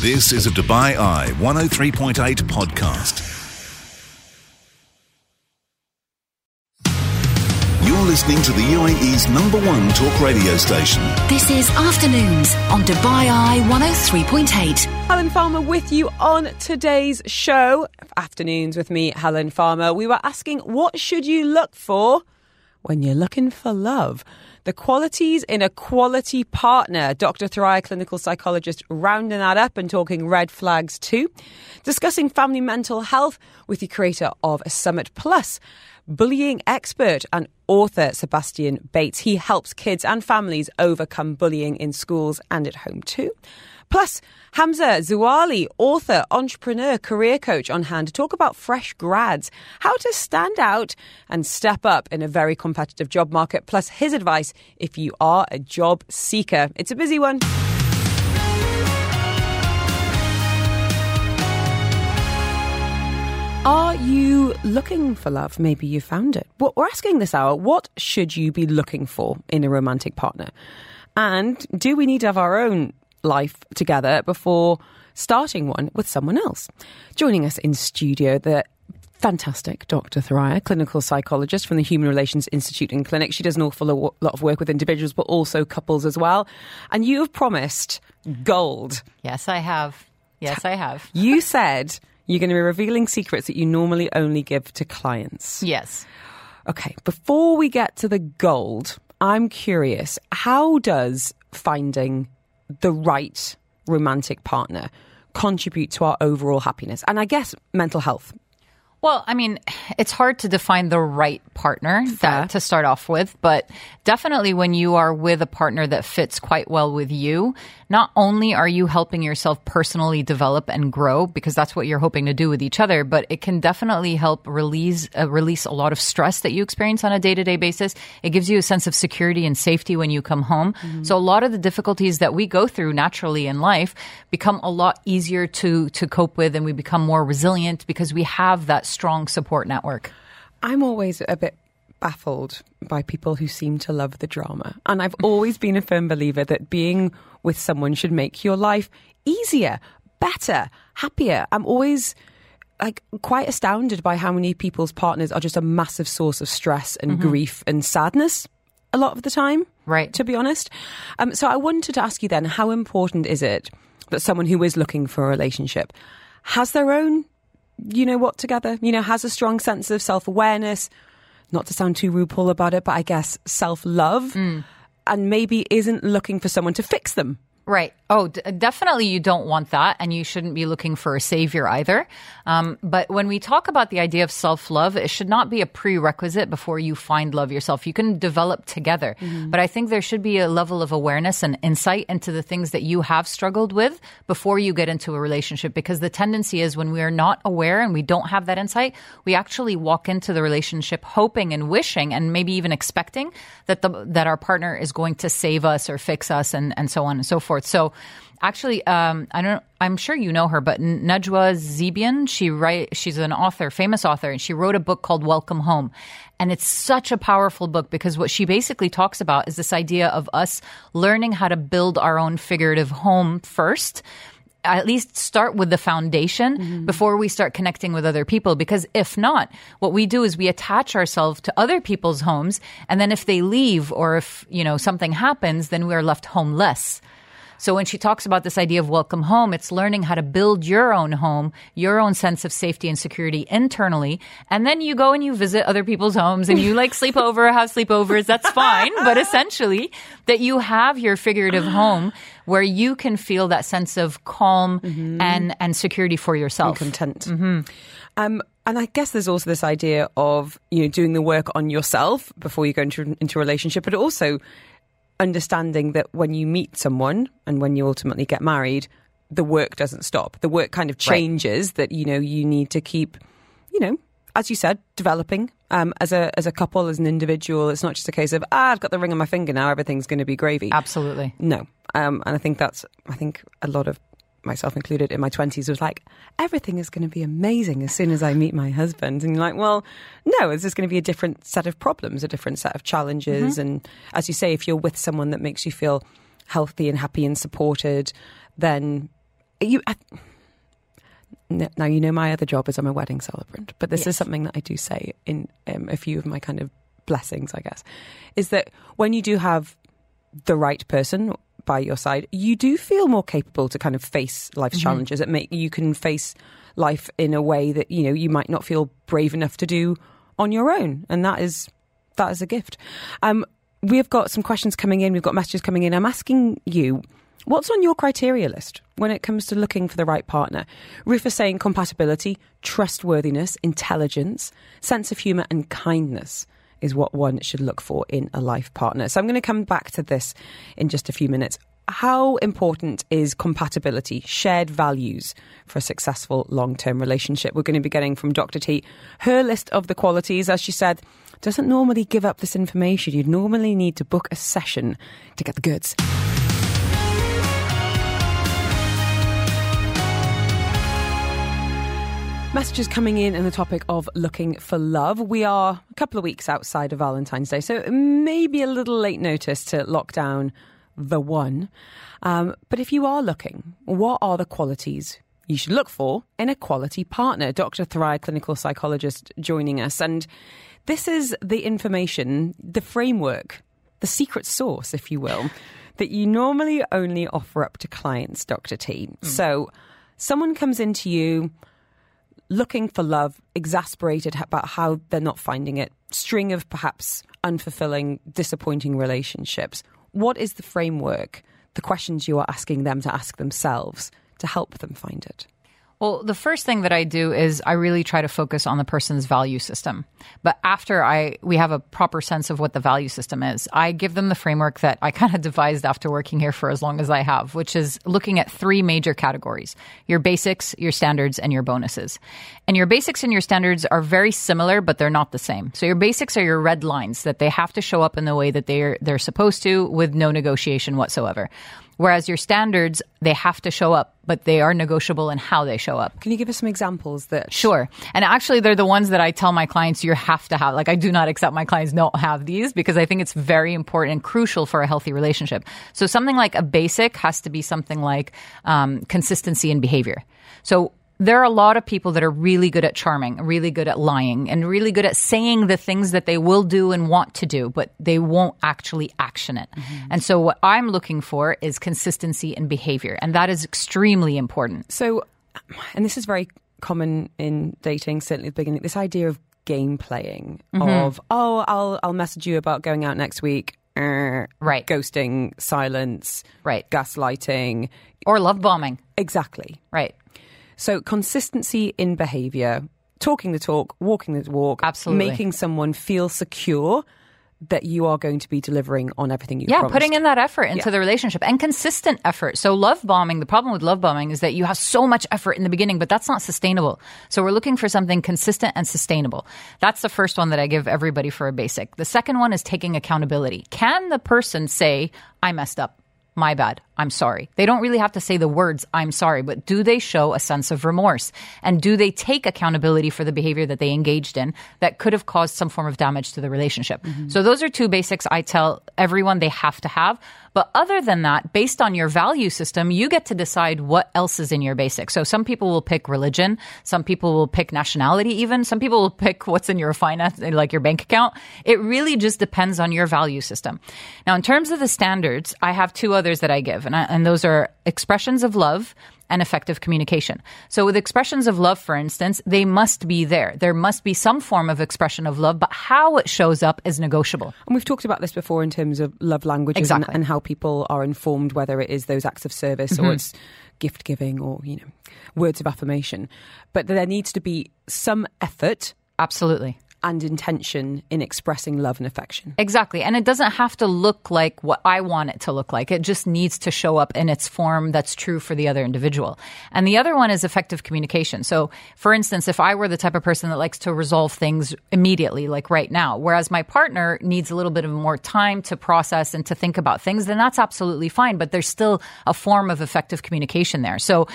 This is a Dubai Eye 103.8 podcast. You're listening to the UAE's number one talk radio station. This is Afternoons on Dubai Eye 103.8. Helen Farmer with you on today's show. Afternoons with me, Helen Farmer. We were asking what should you look for when you're looking for love? The qualities in a quality partner. Dr. Thoraiya, clinical psychologist, rounding that up and talking red flags too. Discussing family mental health with the creator of Summit Plus bullying expert and author Sebastian Bates. He helps kids and families overcome bullying in schools and at home too. Plus, Hamza Zaouali, author, entrepreneur, career coach on hand to talk about fresh grads, how to stand out and step up in a very competitive job market, plus his advice if you are a job seeker. It's a busy one. Are you looking for love? Maybe you found it. Well, we're asking this hour what should you be looking for in a romantic partner? And do we need to have our own life together before starting one with someone else? Joining us in studio, the fantastic Dr. Thoraiya, clinical psychologist from the Human Relations Institute and Clinic. She does an awful lot of work with individuals, but also couples as well. And you have promised gold. Yes, I have. Yes, I have. You said you're going to be revealing secrets that you normally only give to clients. Yes. Okay, before we get to the gold, I'm curious how does finding the right romantic partner contribute to our overall happiness? And I guess mental health. Well, I mean, it's hard to define the right partner that, to start off with, but definitely when you are with a partner that fits quite well with you, not only are you helping yourself personally develop and grow because that's what you're hoping to do with each other, but it can definitely help release uh, release a lot of stress that you experience on a day-to-day basis. It gives you a sense of security and safety when you come home. Mm-hmm. So a lot of the difficulties that we go through naturally in life become a lot easier to to cope with and we become more resilient because we have that strong support network. I'm always a bit baffled by people who seem to love the drama. And I've always been a firm believer that being with someone should make your life easier, better, happier. I'm always like quite astounded by how many people's partners are just a massive source of stress and mm-hmm. grief and sadness a lot of the time. Right. To be honest. Um, so I wanted to ask you then, how important is it that someone who is looking for a relationship has their own, you know what, together, you know, has a strong sense of self awareness, not to sound too RuPaul about it, but I guess self love, mm. and maybe isn't looking for someone to fix them. Right. Oh, d- definitely you don't want that, and you shouldn't be looking for a savior either. Um, but when we talk about the idea of self love, it should not be a prerequisite before you find love yourself. You can develop together. Mm-hmm. But I think there should be a level of awareness and insight into the things that you have struggled with before you get into a relationship. Because the tendency is when we are not aware and we don't have that insight, we actually walk into the relationship hoping and wishing and maybe even expecting that the that our partner is going to save us or fix us and, and so on and so forth. So actually, um, I don't. I'm sure you know her, but Najwa Zebian. She write. She's an author, famous author, and she wrote a book called Welcome Home. And it's such a powerful book because what she basically talks about is this idea of us learning how to build our own figurative home first at least start with the foundation mm-hmm. before we start connecting with other people. Because if not, what we do is we attach ourselves to other people's homes. And then if they leave or if, you know, something happens, then we are left homeless. So when she talks about this idea of welcome home, it's learning how to build your own home, your own sense of safety and security internally. And then you go and you visit other people's homes and you like sleep over, have sleepovers. That's fine. But essentially that you have your figurative home where you can feel that sense of calm mm-hmm. and, and security for yourself. And content. Mm-hmm. Um, and I guess there's also this idea of you know doing the work on yourself before you go into into a relationship, but also understanding that when you meet someone and when you ultimately get married, the work doesn't stop. The work kind of changes. Right. That you know you need to keep, you know, as you said, developing um, as a as a couple, as an individual. It's not just a case of ah, I've got the ring on my finger now, everything's going to be gravy. Absolutely, no. Um, and I think that's I think a lot of myself included, in my 20s was like, everything is going to be amazing as soon as I meet my husband. And you're like, well, no, it's just going to be a different set of problems, a different set of challenges. Mm-hmm. And as you say, if you're with someone that makes you feel healthy and happy and supported, then you. I, now you know my other job is I'm a wedding celebrant, but this is something that I do say in um, a few of my kind of blessings, I guess, is that when you do have the right person by your side, you do feel more capable to kind of face life's challenges. It make you can face life in a way that you know you might not feel brave enough to do on your own, and that is that is a gift. Um, we've got some questions coming in. We've got messages coming in. I'm asking you. What's on your criteria list when it comes to looking for the right partner? Rufus saying compatibility, trustworthiness, intelligence, sense of humour, and kindness is what one should look for in a life partner. So I'm going to come back to this in just a few minutes. How important is compatibility, shared values for a successful long term relationship? We're going to be getting from Dr. T her list of the qualities, as she said, doesn't normally give up this information. You'd normally need to book a session to get the goods. Messages coming in on the topic of looking for love. We are a couple of weeks outside of Valentine's Day, so maybe a little late notice to lock down the one. Um, but if you are looking, what are the qualities you should look for in a quality partner? Dr. Thoraiya, clinical psychologist, joining us. And this is the information, the framework, the secret sauce, if you will, that you normally only offer up to clients, Dr. T. So someone comes into you looking for love, exasperated about how they're not finding it, string of perhaps unfulfilling, disappointing relationships. What is the framework, the questions you are asking them to ask themselves to help them find it? Well, the first thing that I do is I really try to focus on the person's value system. But after I we have a proper sense of what the value system is, I give them the framework that I kind of devised after working here for as long as I have, which is looking at three major categories: your basics, your standards, and your bonuses. And your basics and your standards are very similar, but they're not the same. So your basics are your red lines that they have to show up in the way that they're they're supposed to with no negotiation whatsoever. Whereas your standards, they have to show up, but they are negotiable in how they show up. Can you give us some examples that Sure. And actually, they're the ones that I tell my clients you have to have. Like, I do not accept my clients don't have these because I think it's very important and crucial for a healthy relationship. So, something like a basic has to be something like um, consistency in behavior. So, there are a lot of people that are really good at charming, really good at lying, and really good at saying the things that they will do and want to do, but they won't actually action it. And so, what I'm looking for is consistency in behavior, and that is extremely important. So, and this is very common in dating, certainly at the beginning, this idea of game playing of, oh, I'll, I'll message you about going out next week. er, Right. Ghosting, silence, Right. gaslighting. Or love bombing. Exactly. Right. So, consistency in behavior, talking the talk, walking the walk, Absolutely. making someone feel secure that you are going to be delivering on everything you Yeah, promised. putting in that effort into Yeah. the relationship and consistent effort. So love bombing, the problem with love bombing is that you have so much effort in the beginning, but that's not sustainable. So we're looking for something consistent and sustainable. That's the first one that I give everybody for a basic. The second one is taking accountability. Can the person say, I messed up? My bad. I'm sorry. They don't really have to say the words, I'm sorry, but do they show a sense of remorse? And do they take accountability for the behavior that they engaged in that could have caused some form of damage to the relationship? Mm-hmm. So those are two basics I tell everyone they have to have. But other than that, based on your value system, you get to decide what else is in your basic. So some people will pick religion. Some people will pick nationality even. Some people will pick what's in your finance, like your bank account. It really just depends on your value system. Now, in terms of the standards, I have two others that I give, and, I, and those are expressions of love and effective communication. So with expressions of love, for instance, they must be there. There must be some form of expression of love, but how it shows up is negotiable. And we've talked about this before in terms of love languages and, Exactly. and how people are informed, whether it is those acts of service or mm-hmm. it's gift giving or, you know, words of affirmation. But there needs to be some effort Absolutely. And intention in expressing love and affection. Exactly. And it doesn't have to look like what I want it to look like. It just needs to show up in its form that's true for the other individual. And the other one is effective communication. So, for instance, if I were the type of person that likes to resolve things immediately, like right now, whereas my partner needs a little bit of more time to process and to think about things, then that's absolutely fine. But there's still a form of effective communication there. So,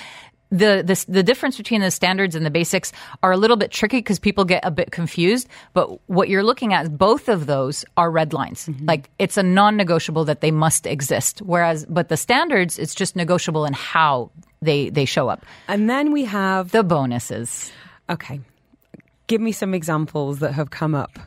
the, the the difference between the standards and the basics are a little bit tricky because people get a bit confused. But what you're looking at, both of those are red lines. Mm-hmm. Like it's a non-negotiable that they must exist. Whereas, but the standards, it's just negotiable in how they they show up. And then we have The bonuses. okay. Give me some examples that have come up.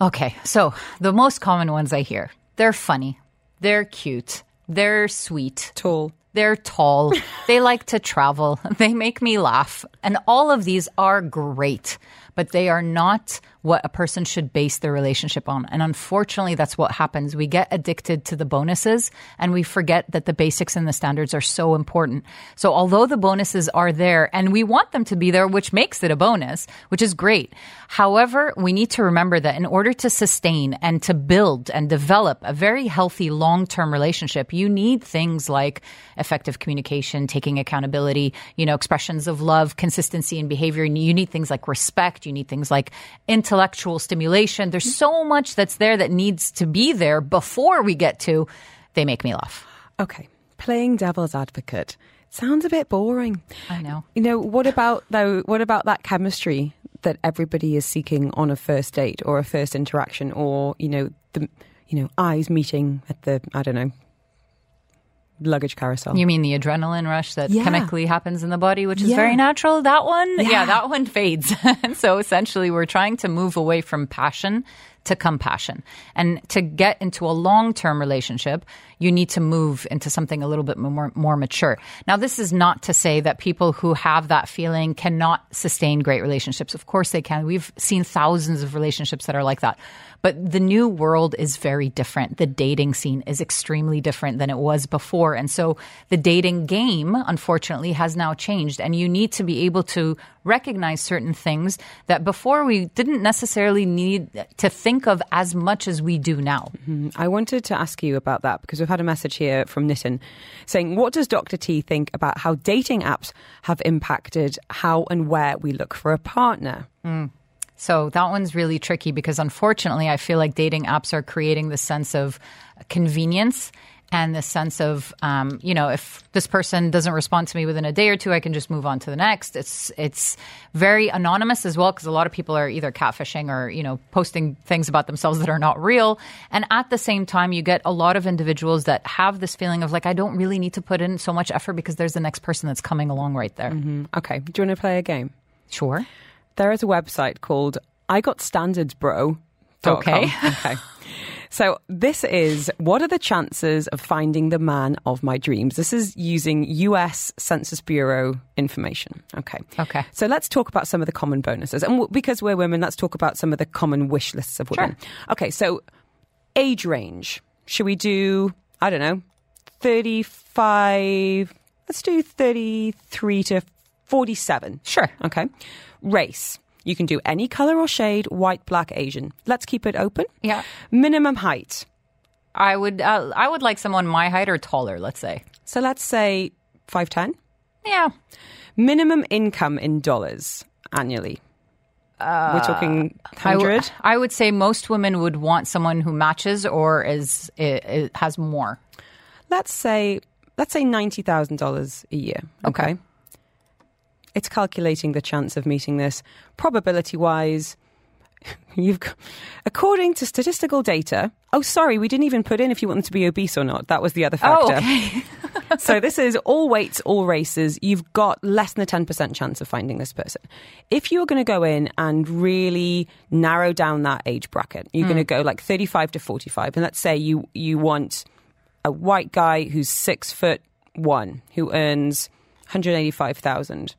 Okay, so the most common ones I hear they're funny, they're cute, they're sweet, Tall. They're tall, they like to travel, they make me laugh. And all of these are great, but they are not what a person should base their relationship on. And unfortunately, that's what happens. We get addicted to the bonuses and we forget that the basics and the standards are so important. So although the bonuses are there and we want them to be there, which makes it a bonus, which is great. However, we need to remember that in order to sustain and to build and develop a very healthy long-term relationship, you need things like effective communication, taking accountability, you know, expressions of love, consistency in behavior. And you need things like respect. You need things like intellectual stimulation. There's mm-hmm. so much that's there that needs to be there before we get to they make me laugh. Okay. Playing devil's advocate sounds a bit boring. I know. You know, what about though what about that chemistry that everybody is seeking on a first date or a first interaction or, you know, the you know, eyes meeting at the I don't know, luggage carousel. You mean the adrenaline rush that Yeah. chemically happens in the body, which is Yeah. very natural? That one? Yeah, Yeah. that one fades. so essentially, we're trying to move away from passion to compassion. And to get into a long term relationship, you need to move into something a little bit more, more mature. Now, this is not to say that people who have that feeling cannot sustain great relationships. Of course they can. We've seen thousands of relationships that are like that. But the new world is very different. The dating scene is extremely different than it was before. And so the dating game, unfortunately, has now changed. And you need to be able to recognize certain things that before we didn't necessarily need to think of as much as we do now. Mm-hmm. I wanted to ask you about that because we've had a message here from Nitin saying, What does Dr. T think about how dating apps have impacted how and where we look for a partner? Mm. So that one's really tricky because unfortunately, I feel like dating apps are creating the sense of convenience and the sense of, um, you know, if this person doesn't respond to me within a day or two, I can just move on to the next. It's it's very anonymous as well because a lot of people are either catfishing or you know posting things about themselves that are not real. And at the same time, you get a lot of individuals that have this feeling of like I don't really need to put in so much effort because there's the next person that's coming along right there. Okay, do you want to play a game? Sure. There is a website called I Got Standards Bro. Okay. okay. So this is what are the chances of finding the man of my dreams? This is using US Census Bureau information. Okay. Okay. So let's talk about some of the common bonuses. And w- because we're women, let's talk about some of the common wish lists of women. Okay. So age range. Should we do, I don't know, 35, let's do 33 to 47. Sure. Okay. Race. You can do any color or shade, white, black, Asian. Let's keep it open. Yeah. Minimum height. I would uh, I would like someone my height or taller, let's say. So let's say 5'10. Yeah. Minimum income in dollars annually. We're talking 100. I would say most women would want someone who matches or is, i i has more. let's say let's say $90,000 a year. Okay. It's calculating the chance of meeting this probability wise. You've, according to statistical data. Oh, sorry, we didn't even put in if you want them to be obese or not. That was the other oh, factor. Oh, okay. so this is all weights, all races. You've got less than a 10% chance of finding this person. If you're going to go in and really narrow down that age bracket, you're going to mm. go like 35 to 45. And let's say you, you want a white guy who's six foot one, who earns 185,000.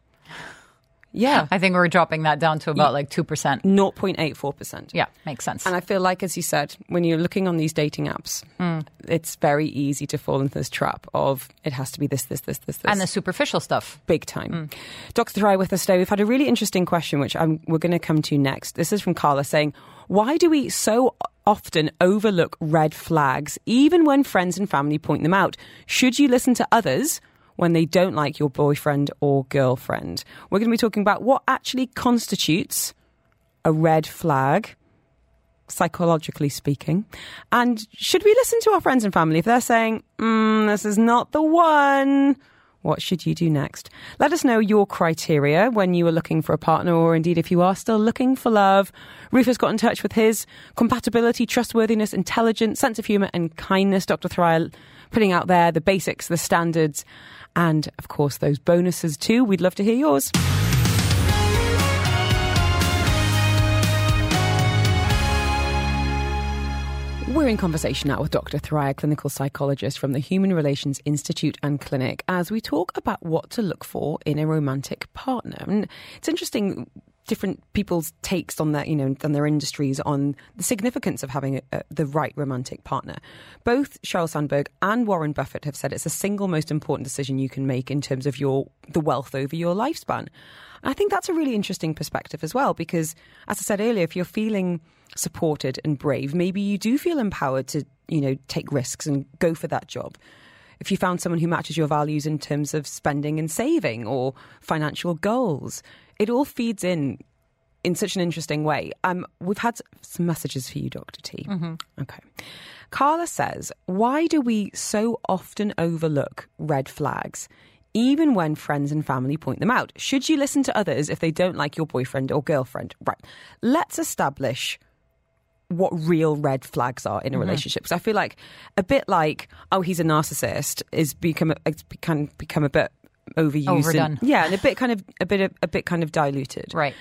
Yeah. I think we're dropping that down to about like 2%. 0.84%. Yeah, makes sense. And I feel like, as you said, when you're looking on these dating apps, Hmm. it's very easy to fall into this trap of it has to be this, this, this, this, this. and the superficial stuff. big time. Dr. Thoraiya with us today. We've had a really interesting question, which I'm, we're going to come to next. This is from Carla saying, Why do we so often overlook red flags, even when friends and family point them out? Should you listen to others? When they don't like your boyfriend or girlfriend. We're going to be talking about what actually constitutes a red flag, psychologically speaking. And should we listen to our friends and family if they're saying, mm, this is not the one? What should you do next? Let us know your criteria when you are looking for a partner, or indeed if you are still looking for love. Rufus got in touch with his compatibility, trustworthiness, intelligence, sense of humour, and kindness. Dr. Thoraiya putting out there the basics, the standards, and of course those bonuses too. We'd love to hear yours. We're in conversation now with Dr. Thoraiya, clinical psychologist from the Human Relations Institute and Clinic, as we talk about what to look for in a romantic partner. And it's interesting different people's takes on their, you know, on their industries on the significance of having a, the right romantic partner. Both Sheryl Sandberg and Warren Buffett have said it's the single most important decision you can make in terms of your the wealth over your lifespan. I think that's a really interesting perspective as well, because as I said earlier, if you're feeling supported and brave, maybe you do feel empowered to, you know, take risks and go for that job. If you found someone who matches your values in terms of spending and saving or financial goals, it all feeds in in such an interesting way. Um, we've had some messages for you, Dr. T. Mm-hmm. Okay. Carla says, Why do we so often overlook red flags, even when friends and family point them out? Should you listen to others if they don't like your boyfriend or girlfriend? Right. Let's establish what real red flags are in a mm-hmm. relationship. Because I feel like a bit like, oh, he's a narcissist is become a, it's become, become a bit overused. Overdone. And, yeah, and a bit kind of a bit of, a bit kind of diluted. Right.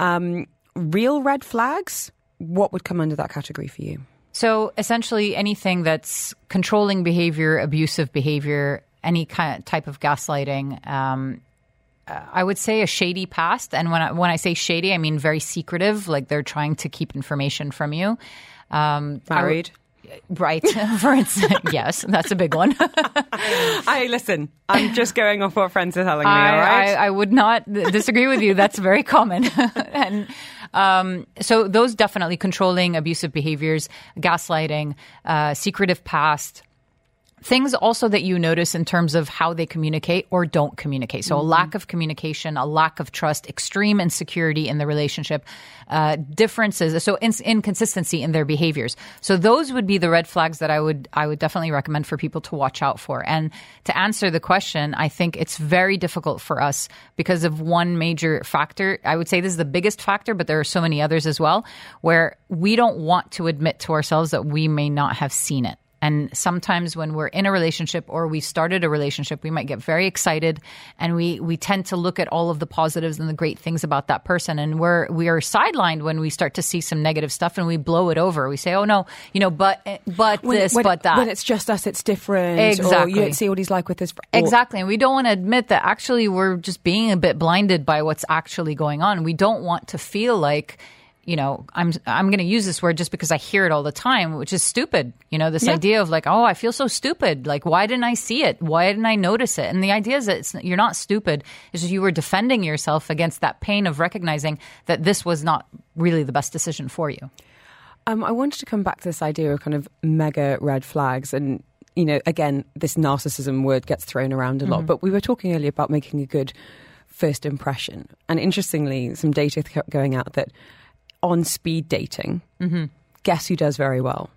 Um, real red flags, what would come under that category for you? So essentially, anything that's controlling behavior, abusive behavior, any kind of type of gaslighting. Um, I would say a shady past, and when I, when I say shady, I mean very secretive. Like they're trying to keep information from you. Um, Married. Right. For instance, yes, that's a big one. I listen. I'm just going off what friends are telling me. I, all right. I, I would not disagree with you. That's very common. and um, so those definitely controlling abusive behaviors, gaslighting, uh, secretive past, things also that you notice in terms of how they communicate or don't communicate. So, mm-hmm. a lack of communication, a lack of trust, extreme insecurity in the relationship, uh, differences, so in- inconsistency in their behaviors. So, those would be the red flags that I would I would definitely recommend for people to watch out for. And to answer the question, I think it's very difficult for us because of one major factor. I would say this is the biggest factor, but there are so many others as well, where we don't want to admit to ourselves that we may not have seen it. And sometimes when we're in a relationship or we started a relationship, we might get very excited and we, we tend to look at all of the positives and the great things about that person. And we're, we are sidelined when we start to see some negative stuff and we blow it over. We say, oh no, you know, but, but when, this, when, but that. When it's just us, it's different. Exactly. Or you don't see what he's like with his friend. Exactly. And we don't want to admit that actually we're just being a bit blinded by what's actually going on. We don't want to feel like, you know, I'm I'm going to use this word just because I hear it all the time, which is stupid. You know, this yeah. idea of like, oh, I feel so stupid. Like, why didn't I see it? Why didn't I notice it? And the idea is that you're not stupid. It's just you were defending yourself against that pain of recognizing that this was not really the best decision for you. Um, I wanted to come back to this idea of kind of mega red flags and you know, again, this narcissism word gets thrown around a lot, mm-hmm. but we were talking earlier about making a good first impression. And interestingly, some data kept going out that on speed dating, mm-hmm. guess who does very well?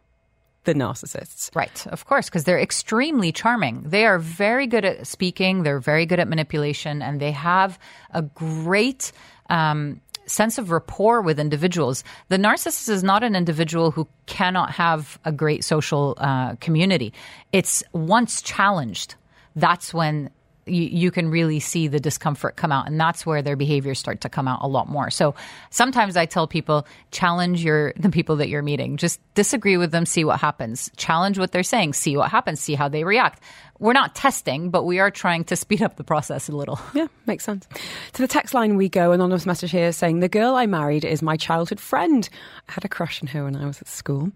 The narcissists. Right, of course, because they're extremely charming. They are very good at speaking, they're very good at manipulation, and they have a great um, sense of rapport with individuals. The narcissist is not an individual who cannot have a great social uh, community. It's once challenged, that's when you, you can really see the discomfort come out. And that's where their behaviors start to come out a lot more. So sometimes I tell people, challenge your, the people that you're meeting. Just disagree with them, see what happens. Challenge what they're saying, see what happens, see how they react we're not testing, but we are trying to speed up the process a little. Yeah, makes sense. To the text line we go. Anonymous message here saying, The girl I married is my childhood friend. I had a crush on her when I was at school.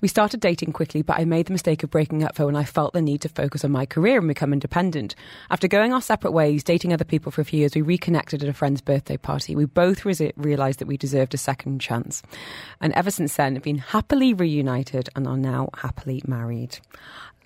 We started dating quickly, but I made the mistake of breaking up her when I felt the need to focus on my career and become independent. After going our separate ways, dating other people for a few years, we reconnected at a friend's birthday party. We both re- realised that we deserved a second chance. And ever since then, have been happily reunited and are now happily married.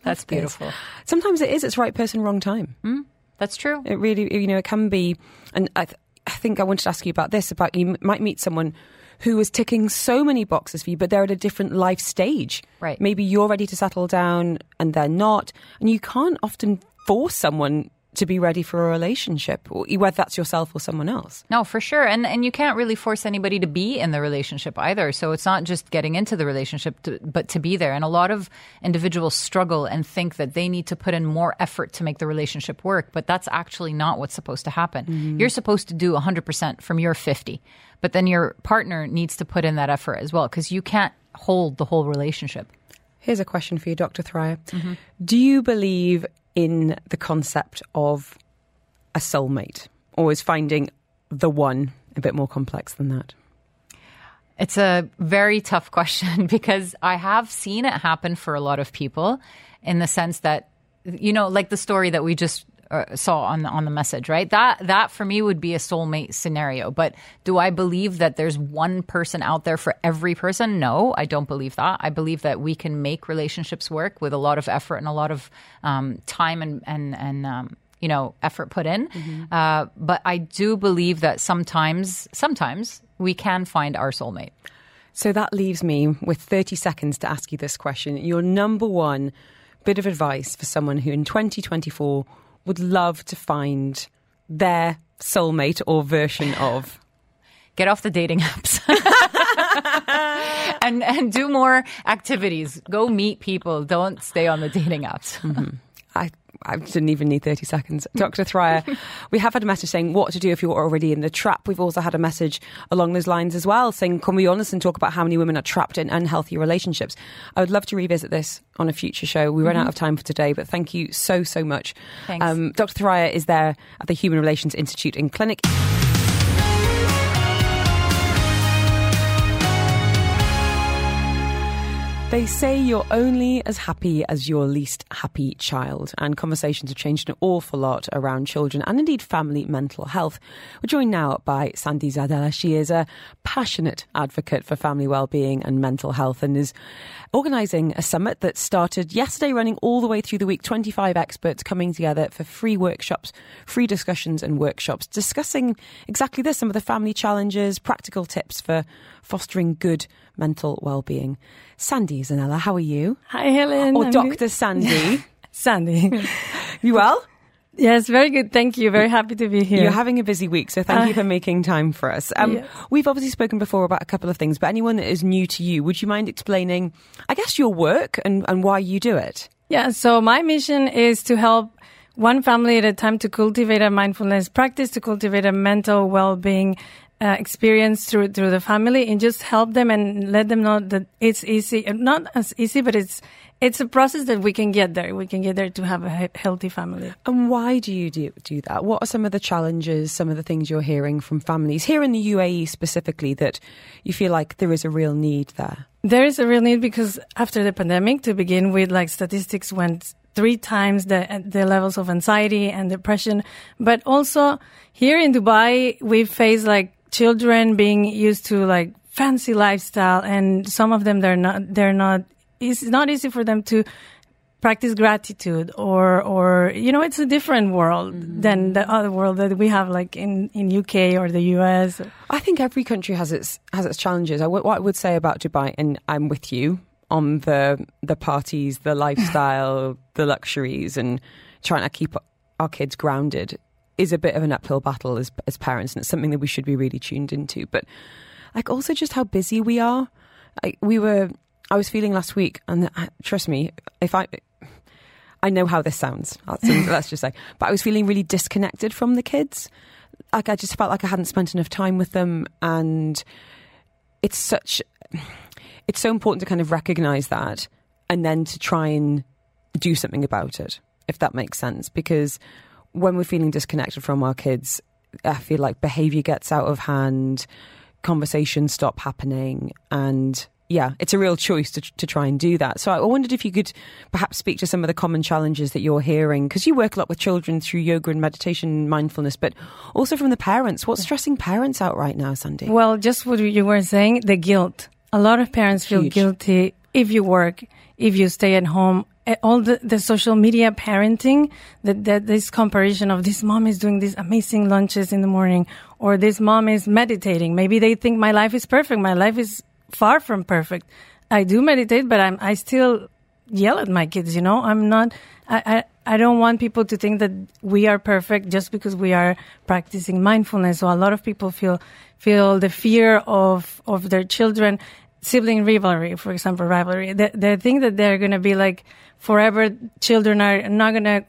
That's beautiful. Sometimes it is. It's right person, wrong time. Mm, that's true. It really, you know, it can be. And I, th- I think I wanted to ask you about this. About you might meet someone who is ticking so many boxes for you, but they're at a different life stage. Right. Maybe you're ready to settle down and they're not, and you can't often force someone to be ready for a relationship, whether that's yourself or someone else. No, for sure. And and you can't really force anybody to be in the relationship either. So it's not just getting into the relationship, to, but to be there. And a lot of individuals struggle and think that they need to put in more effort to make the relationship work, but that's actually not what's supposed to happen. Mm-hmm. You're supposed to do 100% from your 50. But then your partner needs to put in that effort as well because you can't hold the whole relationship. Here's a question for you, Dr. Thoraiya. Do you believe in the concept of a soulmate, or is finding the one a bit more complex than that? It's a very tough question because I have seen it happen for a lot of people in the sense that, you know, like the story that we just uh, saw on the, on the message, right? That that for me would be a soulmate scenario. But do I believe that there's one person out there for every person? No, I don't believe that. I believe that we can make relationships work with a lot of effort and a lot of um, time and and and um, you know effort put in. Uh, but I do believe that sometimes sometimes we can find our soulmate. So that leaves me with 30 seconds to ask you this question. Your number one bit of advice for someone who in 2024 would love to find their soulmate or version of. get off the dating apps. And and do more activities. Go meet people. Don't stay on the dating apps. Mm-hmm. I, I didn't even need 30 seconds. Dr. Thoraiya, we have had a message saying what to do if you're already in the trap. We've also had a message along those lines as well saying, can we be honest and talk about how many women are trapped in unhealthy relationships? I would love to revisit this on a future show. We ran out of time for today, but thank you so, so much. Thanks. Um, Dr. Thoraiya is there at the Human Relations Institute in Clinic. They say you're only as happy as your least happy child, and conversations have changed an awful lot around children and indeed family mental health. We're joined now by Sandy Zanella. She is a passionate advocate for family well-being and mental health, and is organising a summit that started yesterday, running all the way through the week. 25 experts coming together for free workshops, free discussions, and workshops discussing exactly this: some of the family challenges, practical tips for fostering good mental well-being. Sandy Zanella, how are you? Hi, Helen. Or I'm Dr. good. Sandy. Sandy. you well? yes, very good. Thank you. Very happy to be here. You're having a busy week, so thank you Uh, for making time for us. Um, yes. We've obviously spoken before about a couple of things, but anyone that is new to you, would you mind explaining, I guess, your work and, and why you do it? yeah, so my mission is to help one family at a time to cultivate a mindfulness practice, to cultivate a mental well-being uh, experience through through the family, and just help them and let them know that it's easy, uh, not as easy, but it's it's a process that we can get there. We can get there to have a he- healthy family. And why do you do, do that? What are some of the challenges, some of the things you're hearing from families here in the UAE specifically that you feel like there is a real need there? There is a real need because after the pandemic, to begin with, like statistics went three times the the levels of anxiety and depression. But also here in Dubai, we face like children being used to like fancy lifestyle, and some of them they're not they're not. It's not easy for them to practice gratitude or or you know it's a different world mm-hmm. than the other world that we have like in in UK or the US. I think every country has its has its challenges. I, what I would say about Dubai, and I'm with you on the the parties, the lifestyle, the luxuries, and trying to keep our kids grounded is a bit of an uphill battle as as parents, and it's something that we should be really tuned into. But like also just how busy we are. Like we were, I was feeling last week, and trust me, if I. I know how this sounds. That's, let's just say, but I was feeling really disconnected from the kids. Like I just felt like I hadn't spent enough time with them, and it's such it's so important to kind of recognize that and then to try and do something about it if that makes sense because when we're feeling disconnected from our kids i feel like behavior gets out of hand conversations stop happening and yeah it's a real choice to, to try and do that so i wondered if you could perhaps speak to some of the common challenges that you're hearing because you work a lot with children through yoga and meditation and mindfulness but also from the parents what's stressing parents out right now sandy Well, just what you were saying, the guilt. A lot of parents feel Huge. guilty if you work, if you stay at home. Eh, All the, the social media parenting, that, that this comparison of this mom is doing these amazing lunches in the morning, or this mom is meditating. Maybe they think my life is perfect. My life is far from perfect. I do meditate, but I'm, I still yell at my kids, you know, I'm not, I, I, I don't want people to think that we are perfect just because we are practicing mindfulness. So a lot of people feel feel the fear of of their children, sibling rivalry, for example, rivalry. They, they think that they're going to be like forever. Children are not going to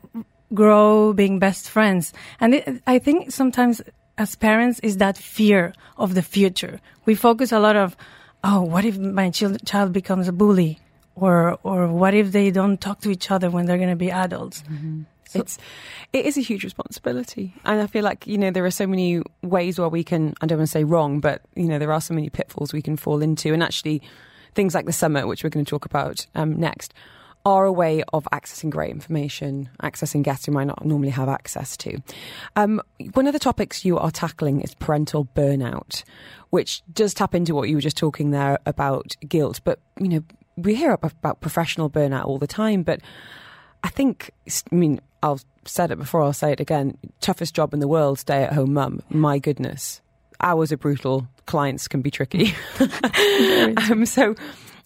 grow being best friends, and it, I think sometimes as parents is that fear of the future. We focus a lot of, oh, what if my child child becomes a bully? or or what if they don't talk to each other when they're going to be adults? Mm-hmm. So it's it is a huge responsibility, and I feel like you know there are so many ways where we can. I don't want to say wrong, but you know there are so many pitfalls we can fall into, and actually things like the summit, which we're going to talk about um, next. Are a way of accessing great information, accessing guests who might not normally have access to. Um, one of the topics you are tackling is parental burnout, which does tap into what you were just talking there about guilt. But you know, we hear about professional burnout all the time, but I think, I mean, I've said it before, I'll say it again. Toughest job in the world, stay at home mum. My goodness. Hours are brutal, clients can be tricky. um, so,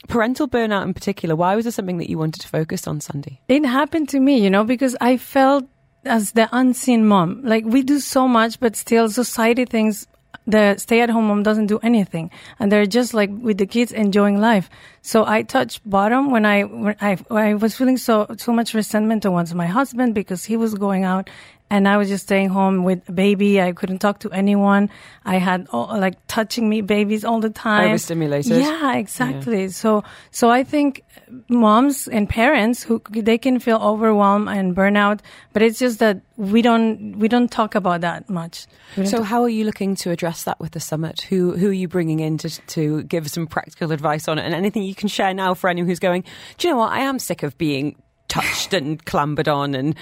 parental burnout in particular, why was it something that you wanted to focus on, Sandy? It happened to me, you know, because I felt as the unseen mom. Like we do so much, but still society thinks the stay at home mom doesn't do anything and they're just like with the kids enjoying life. So I touched bottom when I, when I, I was feeling so, so much resentment towards my husband because he was going out and I was just staying home with a baby. I couldn't talk to anyone. I had all, like touching me babies all the time. Overstimulated. Yeah, exactly. Yeah. So, so I think moms and parents who they can feel overwhelmed and burnout, but it's just that we don't we don't talk about that much. So, how are you looking to address that with the summit? Who who are you bringing in to to give some practical advice on it, and anything you can share now for anyone who's going? Do you know what? I am sick of being touched and clambered on and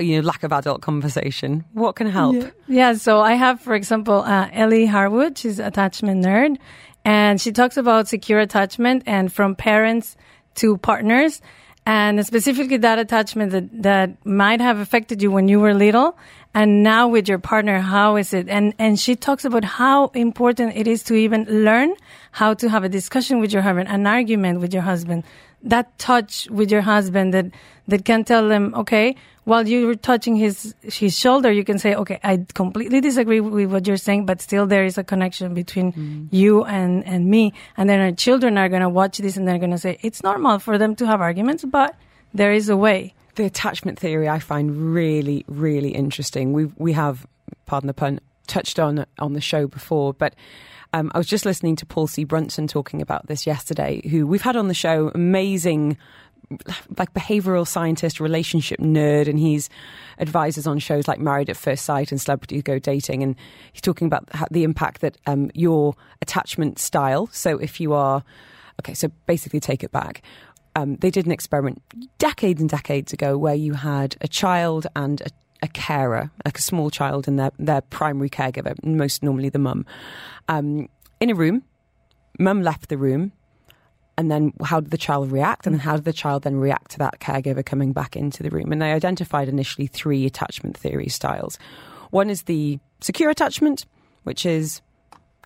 you know lack of adult conversation. What can help? Yeah, yeah so i have for example uh, ellie harwood. She's attachment nerd. And she talks about secure attachment and from parents to partners. And specifically that attachment that, that might have affected you when you were little. And now with your partner how is it? And and she talks about how important it is to even learn how to have a discussion with your husband an argument with your husband that touch with your husband that that can tell them, okay, while you're touching his his shoulder, you can say, okay, I completely disagree with what you're saying, but still there is a connection between mm. you and and me. And then our children are gonna watch this and they're gonna say, it's normal for them to have arguments, but there is a way. The attachment theory I find really, really interesting. We we have, pardon the pun, touched on on the show before, but um, I was just listening to Paul C. Brunson talking about this yesterday, who we've had on the show, amazing like behavioral scientist, relationship nerd, and he's advises on shows like Married at First Sight and Celebrity Go Dating, and he's talking about the impact that um, your attachment style. So if you are okay, so basically take it back. Um, they did an experiment decades and decades ago where you had a child and a a carer, like a small child and their, their primary caregiver, most normally the mum, um, in a room. Mum left the room. And then how did the child react? And then how did the child then react to that caregiver coming back into the room? And they identified initially three attachment theory styles. One is the secure attachment, which is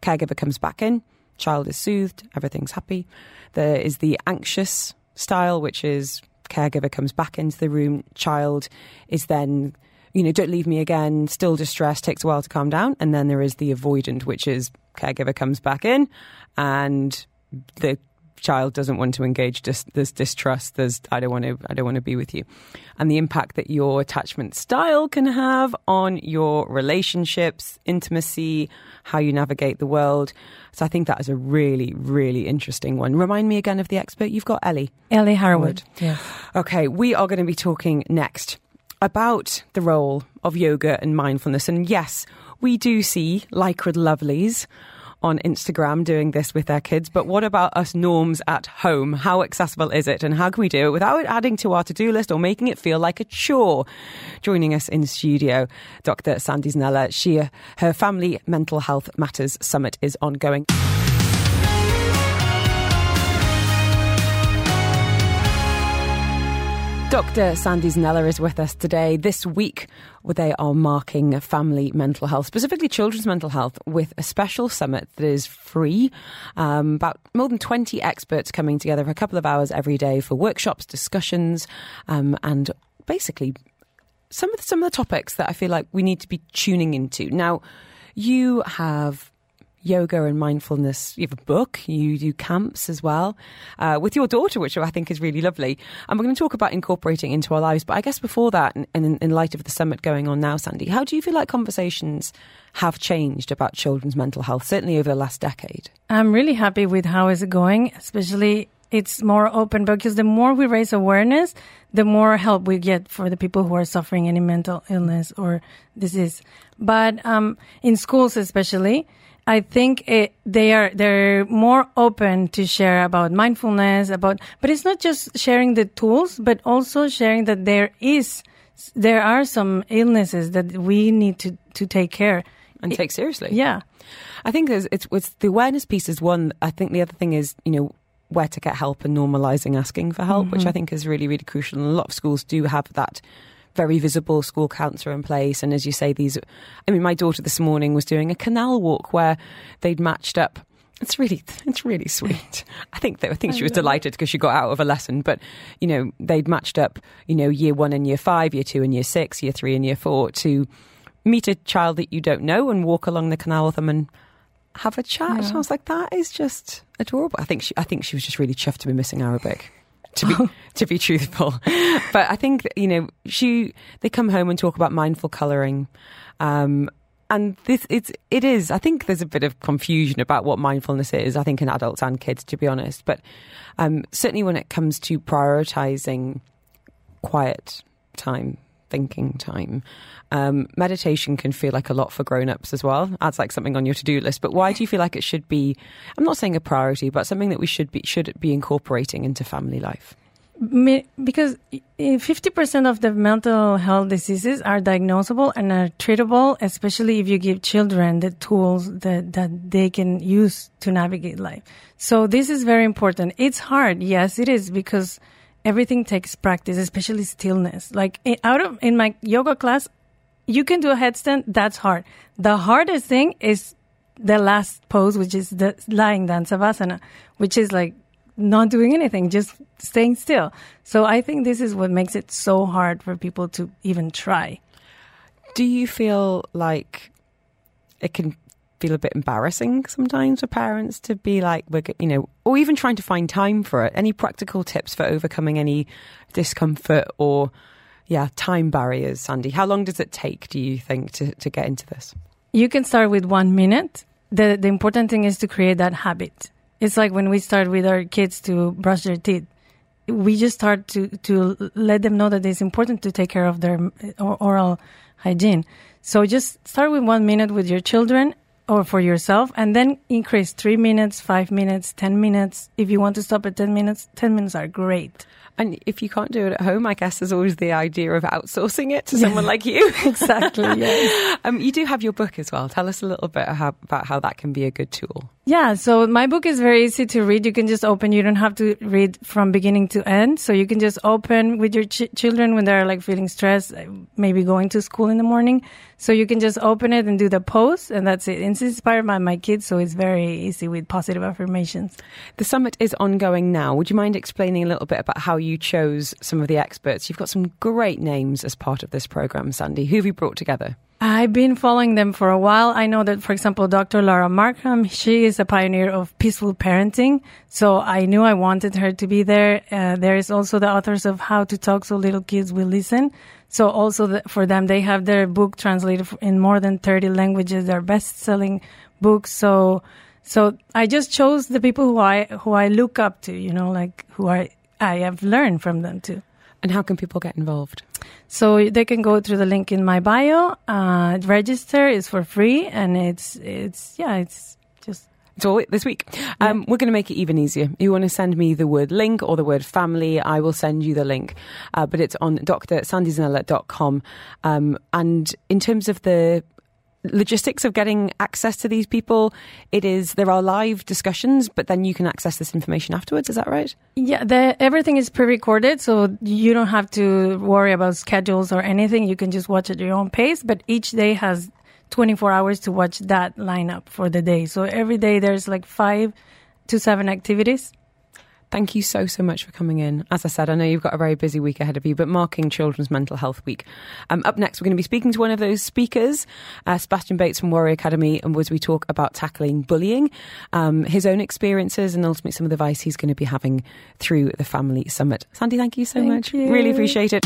caregiver comes back in, child is soothed, everything's happy. There is the anxious style, which is caregiver comes back into the room, child is then you know, don't leave me again, still distressed, takes a while to calm down. And then there is the avoidant, which is caregiver comes back in and the child doesn't want to engage there's distrust there's i don't want to i don't want to be with you. And the impact that your attachment style can have on your relationships intimacy how you navigate the world. So i think that is a really really interesting one. Remind me again of the expert you've got ellie. Ellie harwood yeah. Okay we are going to be talking next about the role of yoga and mindfulness. And yes, we do see lycra lovelies on Instagram doing this with their kids. But what about us norms at home? How accessible is it? And how can we do it without adding to our to do list or making it feel like a chore? Joining us in studio, Dr. Sandy Zanella. She, her Family Mental Health Matters Summit is ongoing. Dr. Sandy Zanella is with us today. This week, they are marking family mental health, specifically children's mental health, with a special summit that is free. Um, about more than 20 experts coming together for a couple of hours every day for workshops, discussions, um, and basically some of the, some of the topics that I feel like we need to be tuning into. Now, you have yoga and mindfulness. You have a book. You do camps as well uh, with your daughter, which I think is really lovely. And we're going to talk about incorporating into our lives. But I guess before that, and in, in light of the summit going on now, Sandy, how do you feel like conversations have changed about children's mental health, certainly over the last decade? I'm really happy with how it's going, especially it's more open because the more we raise awareness, the more help we get for the people who are suffering any mental illness or disease. But um, in schools, especially, I think it, they are they're more open to share about mindfulness, about. But it's not just sharing the tools, but also sharing that there is there are some illnesses that we need to to take care and take seriously. Yeah. I think there's, it's, it's the awareness piece is one. I think the other thing is, you know, where to get help and normalizing asking for help, mm-hmm. which I think is really, really crucial. And a lot of schools do have that very visible school counsellor in place. And as you say, these, I mean, my daughter this morning was doing a canal walk where they'd matched up. It's really, it's really sweet. I think that, I think she was delighted because she got out of a lesson. But you know, they'd matched up, you know, year one and year five, year two and year six, year three and year four to meet a child that you don't know and walk along the canal with them and have a chat. I was like, that is just adorable. I think she, I think she was just really chuffed to be missing Arabic. To be to be truthful, but I think you know she they come home and talk about mindful colouring, um, and this it's it is. I think there's a bit of confusion about what mindfulness is. I think in adults and kids, to be honest, but um, certainly when it comes to prioritising quiet time, thinking time. Um, meditation can feel like a lot for grown-ups as well. Adds like something on your to-do list. But why do you feel like it should be? I'm not saying a priority, but something that we should be should be incorporating into family life. Me- because fifty percent of the mental health diseases are diagnosable and are treatable, especially if you give children the tools that that they can use to navigate life. So this is very important. It's hard, yes, it is because everything takes practice, especially stillness. Like in, out of in my yoga class, you can do a headstand. That's hard. The hardest thing is the last pose, which is the lying down savasana, which is like not doing anything, just staying still. So I think this is what makes it so hard for people to even try. Do you feel like it can feel a bit embarrassing sometimes for parents to be like, we're, you know, or even trying to find time for it? Any practical tips for overcoming any discomfort or, yeah, time barriers, Sandy? How long does it take, do you think, to, to get into this? You can start with one minute. The, the important thing is to create that habit. It's like when we start with our kids to brush their teeth. We just start to, to let them know that it's important to take care of their oral hygiene. So just start with one minute with your children or for yourself and then increase three minutes, five minutes, 10 minutes. If you want to stop at 10 minutes, 10 minutes are great. And if you can't do it at home, I guess there's always the idea of outsourcing it to someone like you. Exactly. yes. Um, you do have your book as well. Tell us a little bit how, about how that can be a good tool. Yeah, so my book is very easy to read. You can just open. You don't have to read from beginning to end. So you can just open with your ch- children when they're like feeling stressed, maybe going to school in the morning. So you can just open it and do the pose, and that's it. It's inspired by my kids, so it's very easy with positive affirmations. The summit is ongoing now. Would you mind explaining a little bit about how you chose some of the experts? You've got some great names as part of this program, Sandy. Who have you brought together? I've been following them for a while. I know that, for example, Dr. Laura Markham, she is a pioneer of peaceful parenting. So I knew I wanted her to be there. Uh, there is also the authors of How to Talk So Little Kids Will Listen. So also the, for them, they have their book translated in more than 30 languages. They're best-selling books. So, so I just chose the people who I, who I look up to, you know, like who I, I have learned from them too. And how can people get involved? So they can go through the link in my bio. Uh, register is for free, and it's it's yeah, it's just It's all this week. Um, We're going to make it even easier. You want to send me the word link or the word family, I will send you the link. Uh, but it's on drsandyzanella.com. Um, and in terms of the logistics of getting access to these people, it is there are live discussions, but then you can access this information afterwards. Is that right? yeah. The, everything is pre-recorded, so you don't have to worry about schedules or anything. You can just watch at your own pace. But each day has 24 hours to watch that lineup for the day. So every day there's like five to seven activities. Thank you so, so much for coming in. As I said, I know you've got a very busy week ahead of you, but marking Children's Mental Health Week. Um, up next, we're going to be speaking to one of those speakers, uh, Sebastian Bates from Warrior Academy, and as we talk about tackling bullying, um, his own experiences, and ultimately some of the advice he's going to be having through the Family Summit. Sandy, thank you so Thank much. you. Really appreciate it.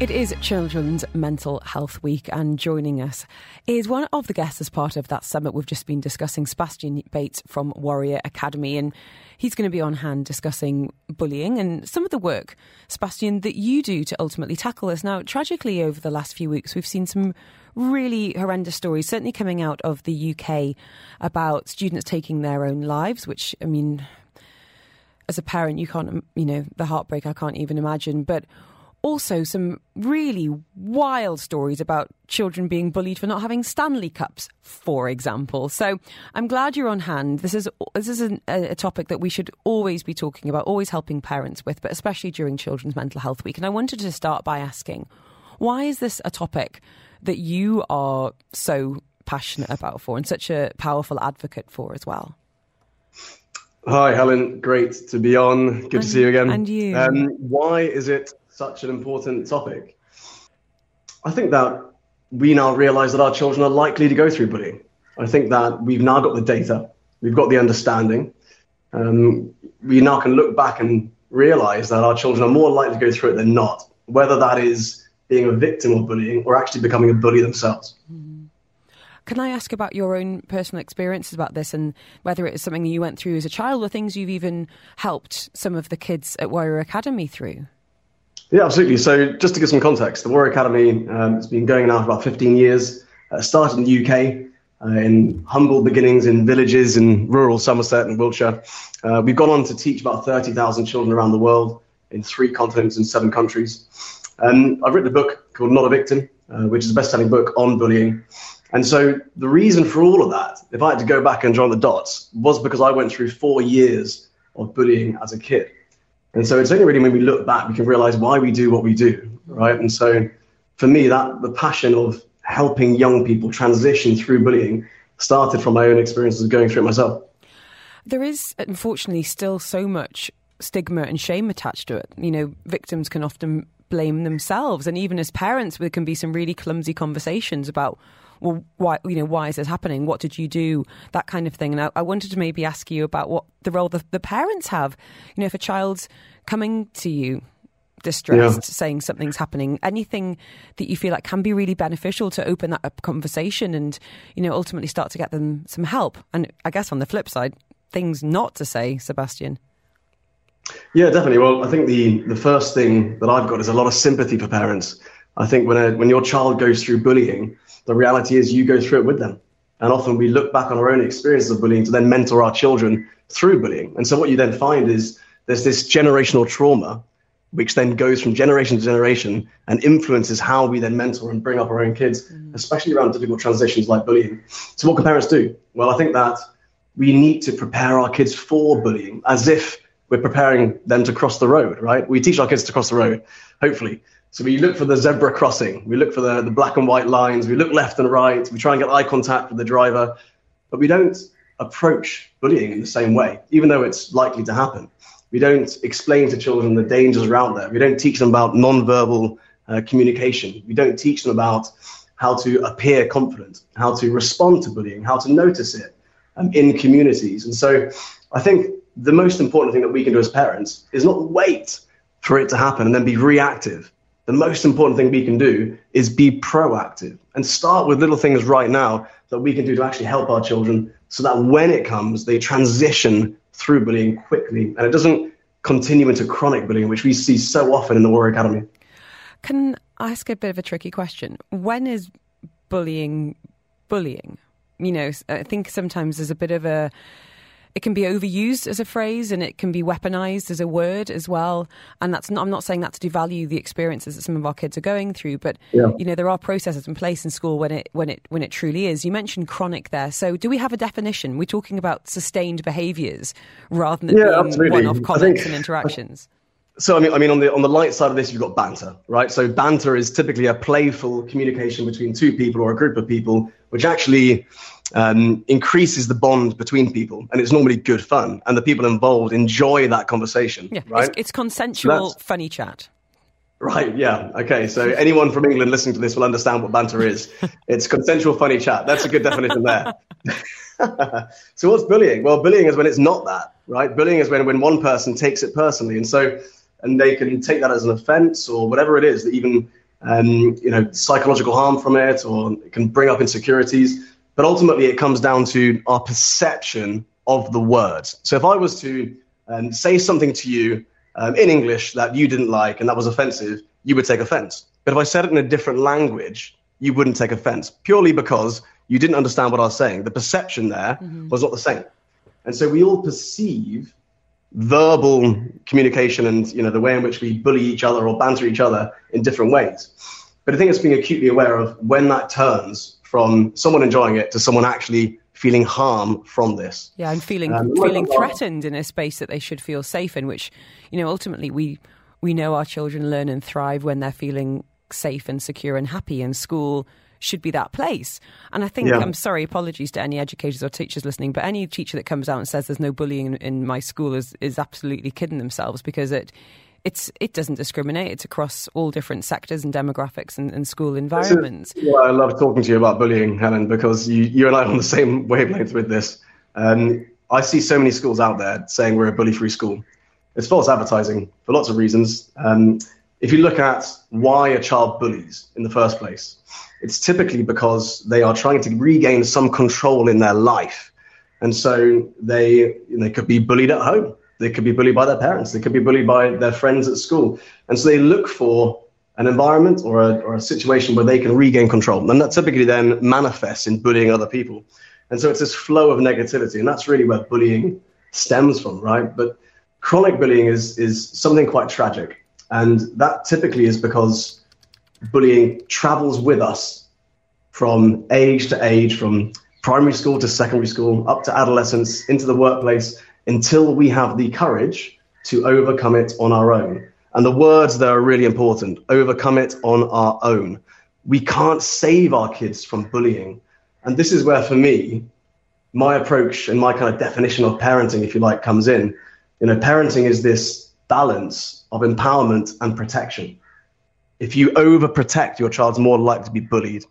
It is Children's Mental Health Week, and joining us is one of the guests as part of that summit we've just been discussing, Sebastian Bates from Warrior Academy. And he's going to be on hand discussing bullying and some of the work, Sebastian, that you do to ultimately tackle this. Now, tragically, over the last few weeks, we've seen some really horrendous stories, certainly coming out of the UK, about students taking their own lives, which, I mean, as a parent, you can't, you know, the heartbreak I can't even imagine. But also some really wild stories about children being bullied for not having Stanley Cups, for example. So I'm glad you're on hand. This is this is an, a, topic that we should always be talking about, always helping parents with, but especially during Children's Mental Health Week. And I wanted to start by asking, why is this a topic that you are so passionate about for and such a powerful advocate for as well? Hi, Helen. Great to be on. Good And- to see you again. and you. Um, why is it such an important topic? I think that we now realize that our children are likely to go through bullying. I think that we've now got the data, we've got the understanding. Um, we now can look back and realize that our children are more likely to go through it than not, whether that is being a victim of bullying or actually becoming a bully themselves. Can I ask about your own personal experiences about this and whether it is something you went through as a child or things you've even helped some of the kids at Warrior Academy through? Yeah, absolutely. So, just to give some context, the Warrior Academy um, has been going now for about 15 years. Uh, started in the UK, uh, in humble beginnings in villages in rural Somerset and Wiltshire. Uh, we've gone on to teach about 30,000 children around the world in three continents and seven countries. Um, I've written a book called Not a Victim, uh, which is a best selling book on bullying. And so, the reason for all of that, if I had to go back and join the dots, was because I went through four years of bullying as a kid. And so it's only really when we look back we can realize why we do what we do, right? And so for me, that the passion of helping young people transition through bullying started from my own experiences going through it myself. There is, unfortunately, still so much stigma and shame attached to it. You know, victims can often blame themselves, and even as parents, there can be some really clumsy conversations about, well, why, you know, why is this happening? What did you do? That kind of thing. And I, I wanted to maybe ask you about what the role the, the parents have. You know, if a child's coming to you distressed, Yeah. saying something's happening, anything that you feel like can be really beneficial to open that up conversation and, you know, ultimately start to get them some help. And I guess on the flip side, things not to say, Sebastian. Yeah, definitely. Well, I think the, the first thing that I've got is a lot of sympathy for parents. I think when, a, when your child goes through bullying, the reality is you go through it with them. And often we look back on our own experiences of bullying to then mentor our children through bullying. And so what you then find is there's this generational trauma, which then goes from generation to generation and influences how we then mentor and bring up our own kids, mm. especially around difficult transitions like bullying. So what can parents do? Well, I think that we need to prepare our kids for bullying as if we're preparing them to cross the road, right? We teach our kids to cross the road, hopefully. So we look for the zebra crossing, we look for the, the black and white lines, we look left and right, we try and get eye contact with the driver, but we don't approach bullying in the same way, even though it's likely to happen. We don't explain to children the dangers around there. We don't teach them about non-verbal uh, communication. We don't teach them about how to appear confident, how to respond to bullying, how to notice it um, in communities. And so I think the most important thing that we can do as parents is not wait for it to happen and then be reactive. The most important thing we can do is be proactive and start with little things right now that we can do to actually help our children so that when it comes, they transition through bullying quickly and it doesn't continue into chronic bullying, which we see so often in the Warrior Academy. Can I ask a bit of a tricky question? When is bullying bullying? You know, I think sometimes there's a bit of a. It can be overused as a phrase and it can be weaponized as a word as well. And that's not, I'm not saying that to devalue the experiences that some of our kids are going through, but Yeah. you know, there are processes in place in school when it when it when it truly is. You mentioned chronic there. So do we have a definition? We're talking about sustained behaviours rather than Yeah, being absolutely. one off comments think- and interactions. So I mean, I mean, on the on the light side of this, you've got banter, right? So banter is typically a playful communication between two people or a group of people, which actually um, increases the bond between people, and it's normally good fun, and the people involved enjoy that conversation. Yeah, right? it's, it's consensual, funny chat. Right, yeah. Okay, so anyone from England listening to this will understand what banter is. It's consensual funny chat. That's a good definition there. so what's bullying? Well, bullying is when it's not that, right? Bullying is when, when one person takes it personally. And so, and they can take that as an offense or whatever it is, that even, um, you know, psychological harm from it, or it can bring up insecurities. But ultimately, it comes down to our perception of the word. So if I was to um, say something to you um, in English that you didn't like and that was offensive, you would take offense. But if I said it in a different language, you wouldn't take offense purely because you didn't understand what I was saying. The perception there mm-hmm. was not the same. And so we all perceive verbal communication and you know the way in which we bully each other or banter each other in different ways. But I think it's being acutely aware of when that turns from someone enjoying it to someone actually feeling harm from this. Yeah, and feeling um, feeling threatened in a space that they should feel safe in, which you know ultimately we we know our children learn and thrive when they're feeling safe and secure and happy in school should be that place. And I think, yeah. I'm sorry, apologies to any educators or teachers listening, but any teacher that comes out and says there's no bullying in, in my school is, is absolutely kidding themselves because it it's it doesn't discriminate. It's across all different sectors and demographics and, and school environments. Yeah, I love talking to you about bullying, Helen, because you, you and I are on the same wavelength with this. Um, I see so many schools out there saying we're a bully-free school. It's false advertising for lots of reasons. Um, if you look at why a child bullies in the first place, it's typically because they are trying to regain some control in their life. And so they, they could be bullied at home. They could be bullied by their parents. They could be bullied by their friends at school. And so they look for an environment or a, or a situation where they can regain control. And that typically then manifests in bullying other people. And so it's this flow of negativity. And that's really where bullying stems from, right? But chronic bullying is, is something quite tragic. And that typically is because bullying travels with us from age to age, from primary school to secondary school, up to adolescence, into the workplace, until we have the courage to overcome it on our own. And the words there are really important overcome it on our own. We can't save our kids from bullying. And this is where, for me, my approach and my kind of definition of parenting, if you like, comes in. You know, parenting is this balance of empowerment and protection. If you overprotect, your child's more likely to be bullied.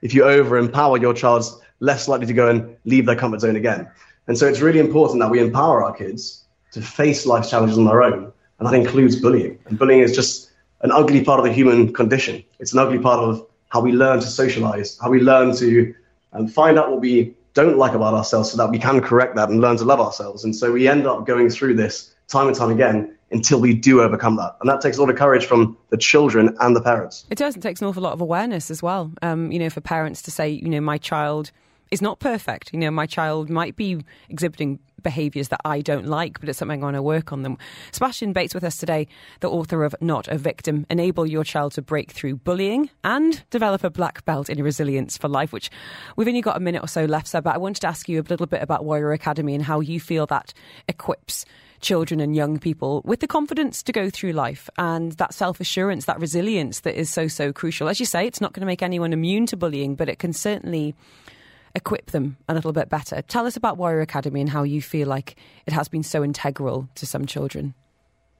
If you over empower, your child's less likely to go and leave their comfort zone again. And so it's really important that we empower our kids to face life's challenges on their own. And that includes bullying. And bullying is just an ugly part of the human condition. It's an ugly part of how we learn to socialize, how we learn to um, find out what we don't like about ourselves so that we can correct that and learn to love ourselves. And so we end up going through this time and time again until we do overcome that. And that takes a lot of courage from the children and the parents. It does. It takes an awful lot of awareness as well. Um, you know, for parents to say, you know, my child is not perfect. You know, my child might be exhibiting behaviours that I don't like, but it's something I want to work on them. Sebastian Bates with us today, the author of Not a Victim Enable Your Child to Break Through Bullying and Develop a Black Belt in Resilience for Life, which we've only got a minute or so left, Seb, but I wanted to ask you a little bit about Warrior Academy and how you feel that equips children and young people with the confidence to go through life and that self assurance, that resilience that is so, so crucial. As you say, it's not going to make anyone immune to bullying, but it can certainly equip them a little bit better. Tell us about Warrior Academy and how you feel like it has been so integral to some children.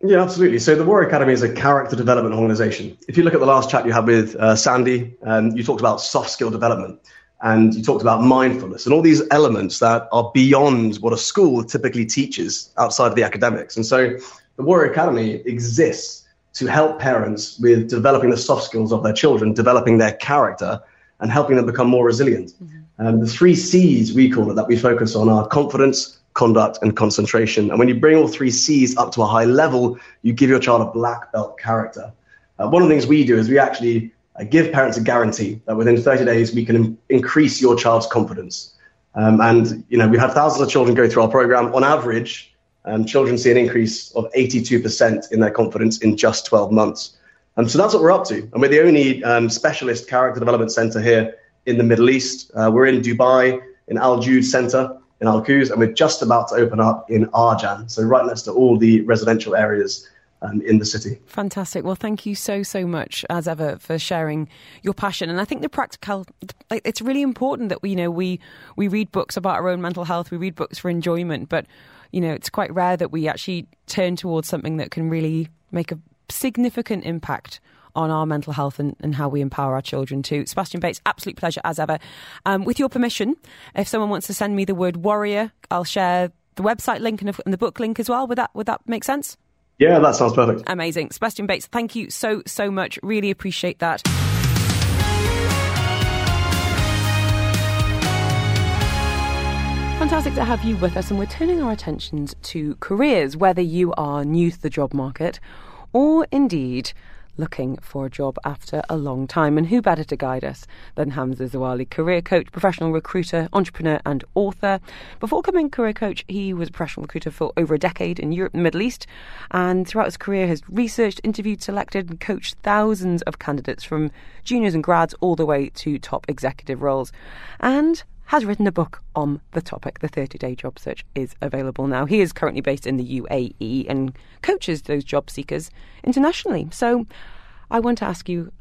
Yeah, absolutely. So the Warrior Academy is a character development organization. If you look at the last chat you had with uh, Sandy, um, you talked about soft skill development and you talked about mindfulness and all these elements that are beyond what a school typically teaches outside of the academics. And so the Warrior Academy exists to help parents with developing the soft skills of their children, developing their character, and helping them become more resilient. Mm-hmm. Um, the three C's we call it that we focus on are confidence, conduct, and concentration. And when you bring all three C's up to a high level, you give your child a black belt character. Uh, one of the things we do is we actually uh, give parents a guarantee that within 30 days we can Im- increase your child's confidence. Um, and you know we've thousands of children go through our program. On average, um, children see an increase of 82% in their confidence in just 12 months. Um, so that's what we're up to. And we're the only um, specialist character development center here in the Middle East. Uh, we're in Dubai, in Al Joud Center in Al Quoz, and we're just about to open up in Arjan, so right next to all the residential areas um, in the city. Fantastic. Well, thank you so, so much, as ever, for sharing your passion. And I think the practical, it's really important that we, you know, we, we read books about our own mental health, we read books for enjoyment, but, you know, it's quite rare that we actually turn towards something that can really make a significant impact on our mental health and, and how we empower our children too. Sebastian Bates, absolute pleasure as ever. Um, with your permission, if someone wants to send me the word warrior, I'll share the website link and the book link as well. Would that would that make sense? Yeah, that sounds perfect. Amazing. Sebastian Bates, thank you so, so much. Really appreciate that. Fantastic to have you with us, and we're turning our attentions to careers, whether you are new to the job market or indeed looking for a job after a long time. And who better to guide us than Hamza Zaouali, career coach, professional recruiter, entrepreneur, and author. Before coming career coach, he was a professional recruiter for over a decade in Europe and the Middle East. And throughout his career, has researched, interviewed, selected, and coached thousands of candidates from juniors and grads all the way to top executive roles. And has written a book on the topic. The 30 day job search is available now. He is currently based in the UAE and coaches those job seekers internationally. So I want to ask you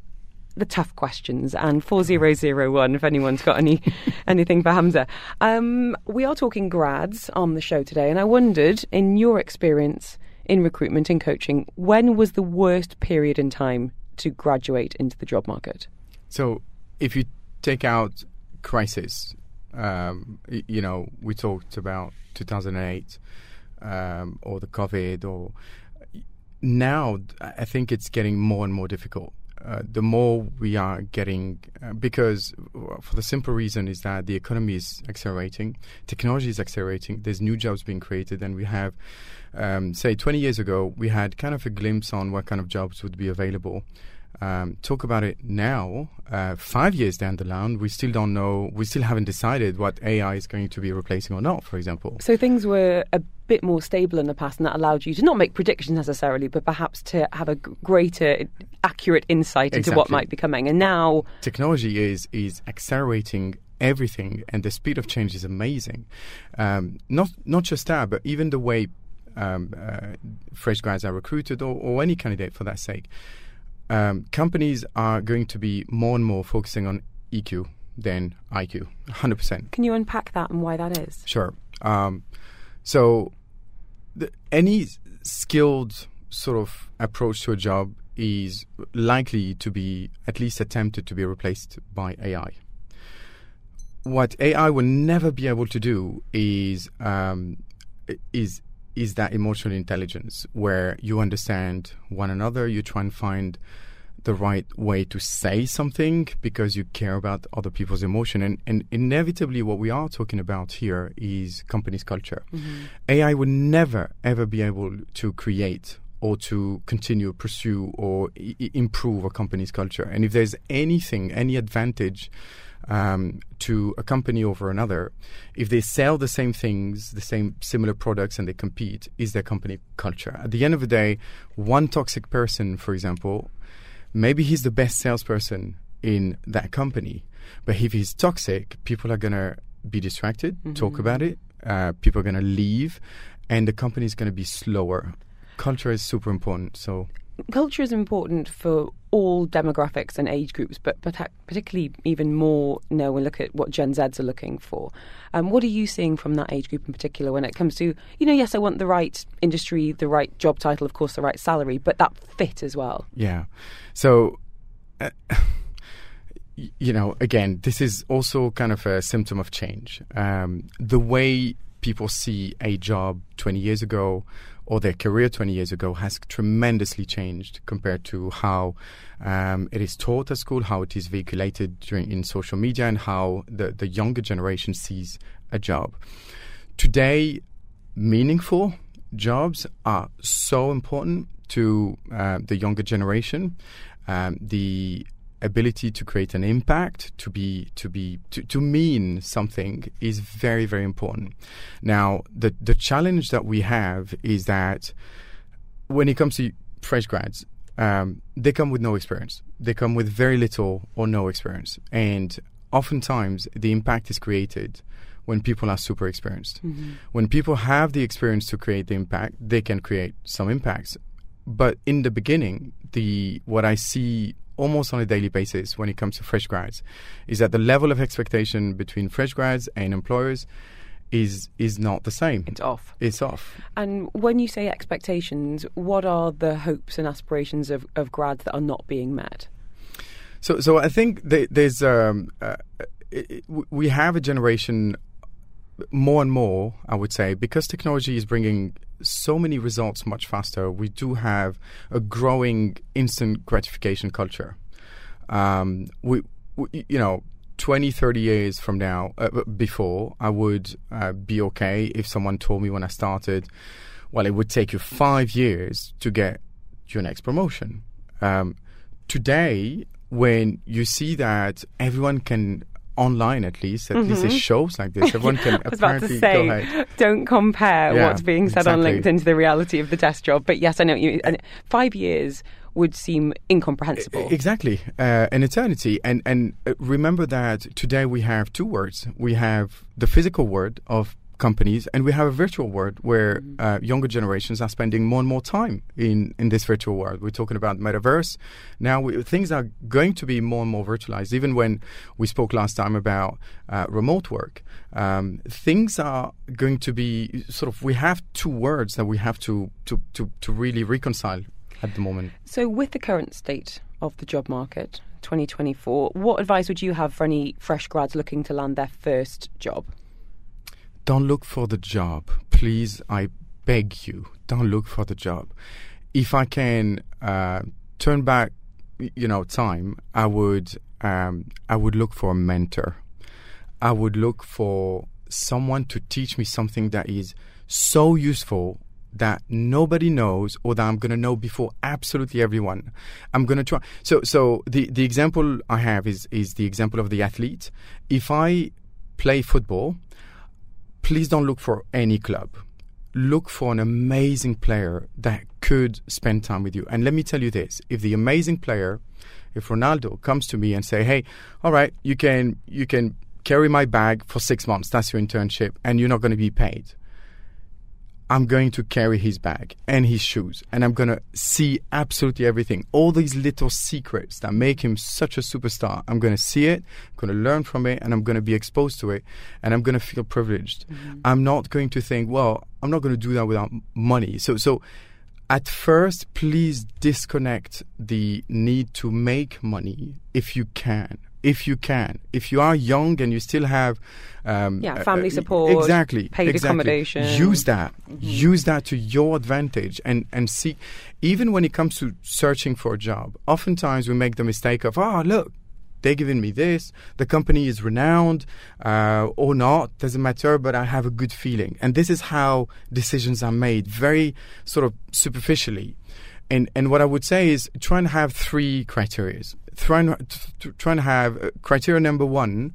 the tough questions and 4001 if anyone's got any anything for Hamza. Um, we are talking grads on the show today and I wondered in your experience in recruitment and coaching when was the worst period in time to graduate into the job market? So if you take out crisis um, you know, we talked about 2008 um, or the COVID, or now I think it's getting more and more difficult. Uh, the more we are getting, uh, because for the simple reason is that the economy is accelerating, technology is accelerating, there's new jobs being created, and we have, um, say, 20 years ago, we had kind of a glimpse on what kind of jobs would be available um, talk about it now, uh, five years down the line, we still don't know, we still haven't decided what AI is going to be replacing or not, for example. So things were a bit more stable in the past, and that allowed you to not make predictions necessarily, but perhaps to have a greater, accurate insight into exactly. what might be coming. And now. Technology is, is accelerating everything, and the speed of change is amazing. Um, not, not just that, but even the way um, uh, fresh grads are recruited, or, or any candidate for that sake um, companies are going to be more and more focusing on EQ than IQ, 100%. Can you unpack that and why that is? Sure. Um, so, the, any skilled sort of approach to a job is likely to be at least attempted to be replaced by AI. What AI will never be able to do is um, is is that emotional intelligence where you understand one another, you try and find the right way to say something because you care about other people's emotion. And, and inevitably, what we are talking about here is company's culture. Mm-hmm. AI would never, ever be able to create or to continue, pursue, or I- improve a company's culture. And if there's anything, any advantage, um, to a company over another, if they sell the same things, the same similar products, and they compete, is their company culture. At the end of the day, one toxic person, for example, maybe he's the best salesperson in that company, but if he's toxic, people are gonna be distracted, mm-hmm. talk about it, uh, people are gonna leave, and the company is gonna be slower. Culture is super important. So culture is important for all demographics and age groups, but particularly even more know when we look at what Gen Zs are looking for. Um, what are you seeing from that age group in particular when it comes to, you know, yes, I want the right industry, the right job title, of course, the right salary, but that fit as well? Yeah. So. Uh, you know, again, this is also kind of a symptom of change. Um, the way people see a job 20 years ago or their career 20 years ago has tremendously changed compared to how um, it is taught at school, how it is vehiculated during, in social media, and how the, the younger generation sees a job. Today, meaningful jobs are so important to uh, the younger generation. Um, the ability to create an impact, to be to be to, to mean something is very very important. Now, the the challenge that we have is that when it comes to fresh grads, um, they come with no experience. They come with very little or no experience, and oftentimes the impact is created when people are super experienced. Mm-hmm. When people have the experience to create the impact, they can create some impacts but in the beginning, the what I see almost on a daily basis when it comes to fresh grads is that the level of expectation between fresh grads and employers is is not the same. It's off. It's off. And when you say expectations, what are the hopes and aspirations of, of grads that are not being met? So, so I think there's um, uh, it, we have a generation more and more. I would say because technology is bringing so many results much faster. We do have a growing instant gratification culture. Um, we, we, you know. 20, 30 years from now, uh, before, I would uh, be okay if someone told me when I started, well, it would take you five years to get your next promotion. Um, today, when you see that everyone can online at least at mm-hmm. least it shows like this. Everyone can I was about to say don't compare yeah, what's being said exactly. on LinkedIn to the reality of the desk job. But yes I know you and 5 years would seem incomprehensible. Exactly uh, an eternity. And and uh, remember that today we have two words. We have the physical word of companies, and we have a virtual world where mm-hmm. uh, younger generations are spending more and more time in, in this virtual world. We're talking about metaverse. Now, we, things are going to be more and more virtualized. Even when we spoke last time about uh, remote work, um, things are going to be sort of. We have two words that we have to to to, to really reconcile at the moment. So, with the current state of the job market, 2024, what advice would you have for any fresh grads looking to land their first job? Don't look for the job. Please, I beg you, don't look for the job. If I can uh, turn back, you know, time, I would, um, I would look for a mentor. I would look for someone to teach me something that is so useful that nobody knows or that I'm going to know before absolutely everyone. I'm going to try. So, so the, the example I have is, is the example of the athlete. If I play football, please don't look for any club. Look for an amazing player that could spend time with you. And let me tell you this: if the amazing player, if Ronaldo comes to me and say, "Hey, all right, you can you can carry my bag for six months. That's your internship, and you're not going to be paid." I'm going to carry his bag and his shoes, and I'm going to see absolutely everything. All these little secrets that make him such a superstar. I'm going to see it, I'm going to learn from it, and I'm going to be exposed to it, and I'm going to feel privileged. Mm-hmm. I'm not going to think, well, I'm not going to do that without money. So, so at first, please disconnect the need to make money if you can if you can. If you are young and you still have um, yeah family support, exactly, paid exactly. accommodation, use that. Mm-hmm. Use that to your advantage and and see. Even when it comes to searching for a job, oftentimes we make the mistake of oh look. They're giving me this. The company is renowned uh, or not, doesn't matter, but I have a good feeling. And this is how decisions are made, very sort of superficially. And, and what I would say is try and have three criteria trying to, trying to have uh, criteria number one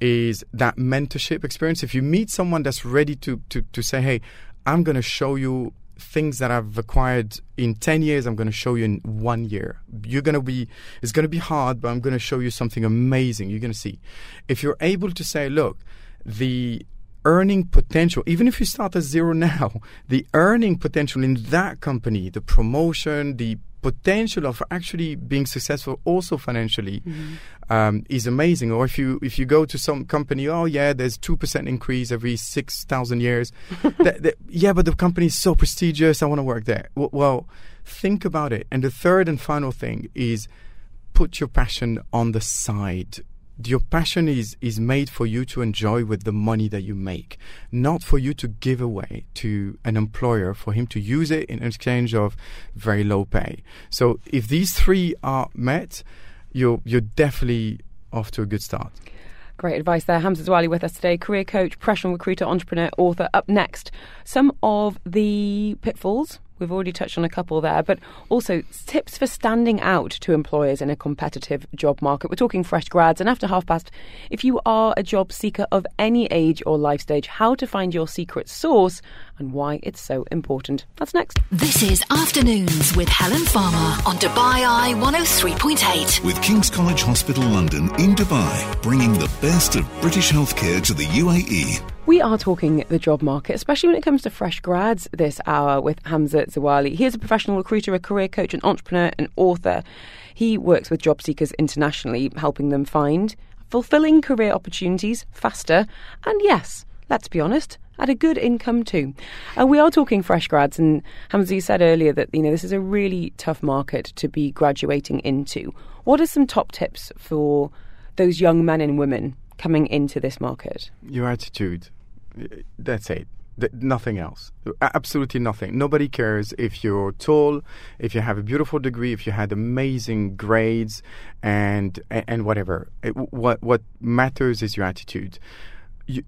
is that mentorship experience. If you meet someone that's ready to to, to say, "Hey, I'm going to show you things that I've acquired in 10 years, I'm going to show you in one year. You're going to be, it's going to be hard, but I'm going to show you something amazing. You're going to see. If you're able to say, look, the earning potential, even if you start at zero now, the earning potential in that company, the promotion, the potential of actually being successful also financially mm-hmm. um, is amazing. Or if you if you go to some company, oh yeah, there's two percent increase every six thousand years. that, that, yeah, but the company is so prestigious. I want to work there. Well, well, think about it. And the third and final thing is put your passion on the side your passion is is made for you to enjoy with the money that you make not for you to give away to an employer for him to use it in exchange of very low pay so if these three are met you're you're definitely off to a good start Great advice there. Hamza Zaouali with us today, career coach, professional recruiter, entrepreneur, author. Up next, some of the pitfalls We've already touched on a couple there, but also tips for standing out to employers in a competitive job market. We're talking fresh grads, and after half past, if you are a job seeker of any age or life stage, how to find your secret sauce and why it's so important. That's next. This is Afternoons with Helen Farmer on Dubai Eye 103.8. With King's College Hospital London in Dubai, bringing the best of British healthcare to the UAE. We are talking the job market, especially when it comes to fresh grads this hour with Hamza Zaouali. He is a professional recruiter, a career coach, an entrepreneur, an author. He works with job seekers internationally, helping them find fulfilling career opportunities faster and, yes, let's be honest, at a good income too. And we are talking fresh grads, and Hamza, you said earlier that you know this is a really tough market to be graduating into. What are some top tips for those young men and women coming into this market? Your attitude. That's it. Nothing else. Absolutely nothing. Nobody cares if you're tall, if you have a beautiful degree, if you had amazing grades, and and, whatever. What what matters is your attitude. You,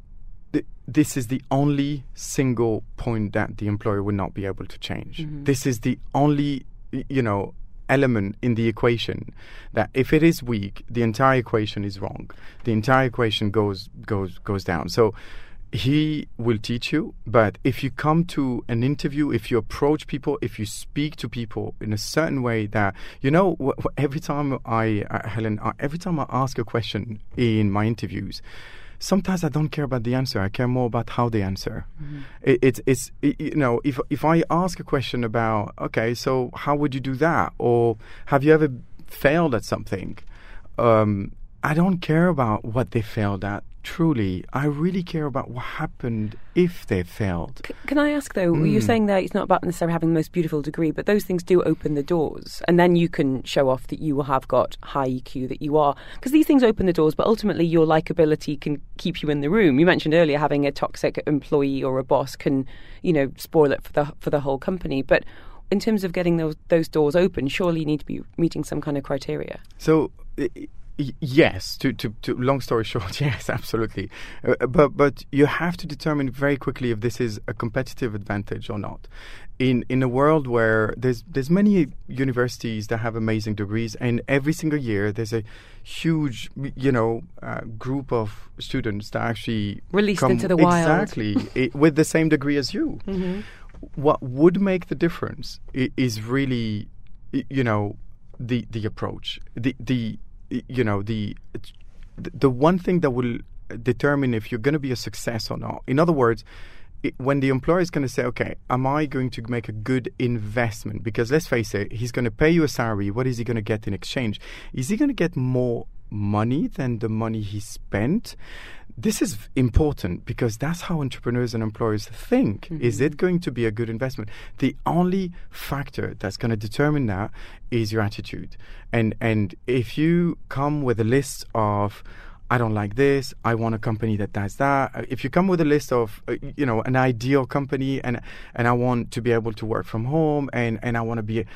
this is the only single point that the employer will not be able to change. Mm-hmm. This is the only, you know, element in the equation that if it is weak, the entire equation is wrong. The entire equation goes goes goes down. So he will teach you, but if you come to an interview, if you approach people, if you speak to people in a certain way that you know, every time I, uh, Helen, uh, every time I ask a question in my interviews, sometimes I don't care about the answer. I care more about how they answer. It, it's it's it, you know if if I ask a question about okay, so how would you do that, or have you ever failed at something? Um, I don't care about what they failed at. Truly, I really care about what happened if they failed. C- Can I ask though? You're mm. saying that it's not about necessarily having the most beautiful degree, but those things do open the doors, and then you can show off that you have got high EQ, that you are, because these things open the doors. But ultimately, your likability can keep you in the room. You mentioned earlier having a toxic employee or a boss can, you know, spoil it for the for the whole company. But in terms of getting those those doors open, surely you need to be meeting some kind of criteria. So y- yes, to, to, to long story short, yes, absolutely. Uh, but but you have to determine very quickly if this is a competitive advantage or not. In in a world where there's there's many universities that have amazing degrees, and every single year there's a huge you know uh, group of students that actually Released come- into the wild. exactly i with the same degree as you. What would make the difference is really you know the the approach the the you know the the one thing that will determine if you're going to be a success or not. In other words when the employer is going to say okay am i going to make a good investment? Because let's face it he's going to pay you a salary. What is he going to get in exchange? Is he going to get more money than the money he spent this is important because that's how entrepreneurs and employers think. Is it going to be a good investment? The only factor that's going to determine that is your attitude. And and if you come with a list of I don't like this. I want a company that does that. Uh, If you come with a list of, uh, you know, an ideal company, and and I want to be able to work from home, and and I want to be,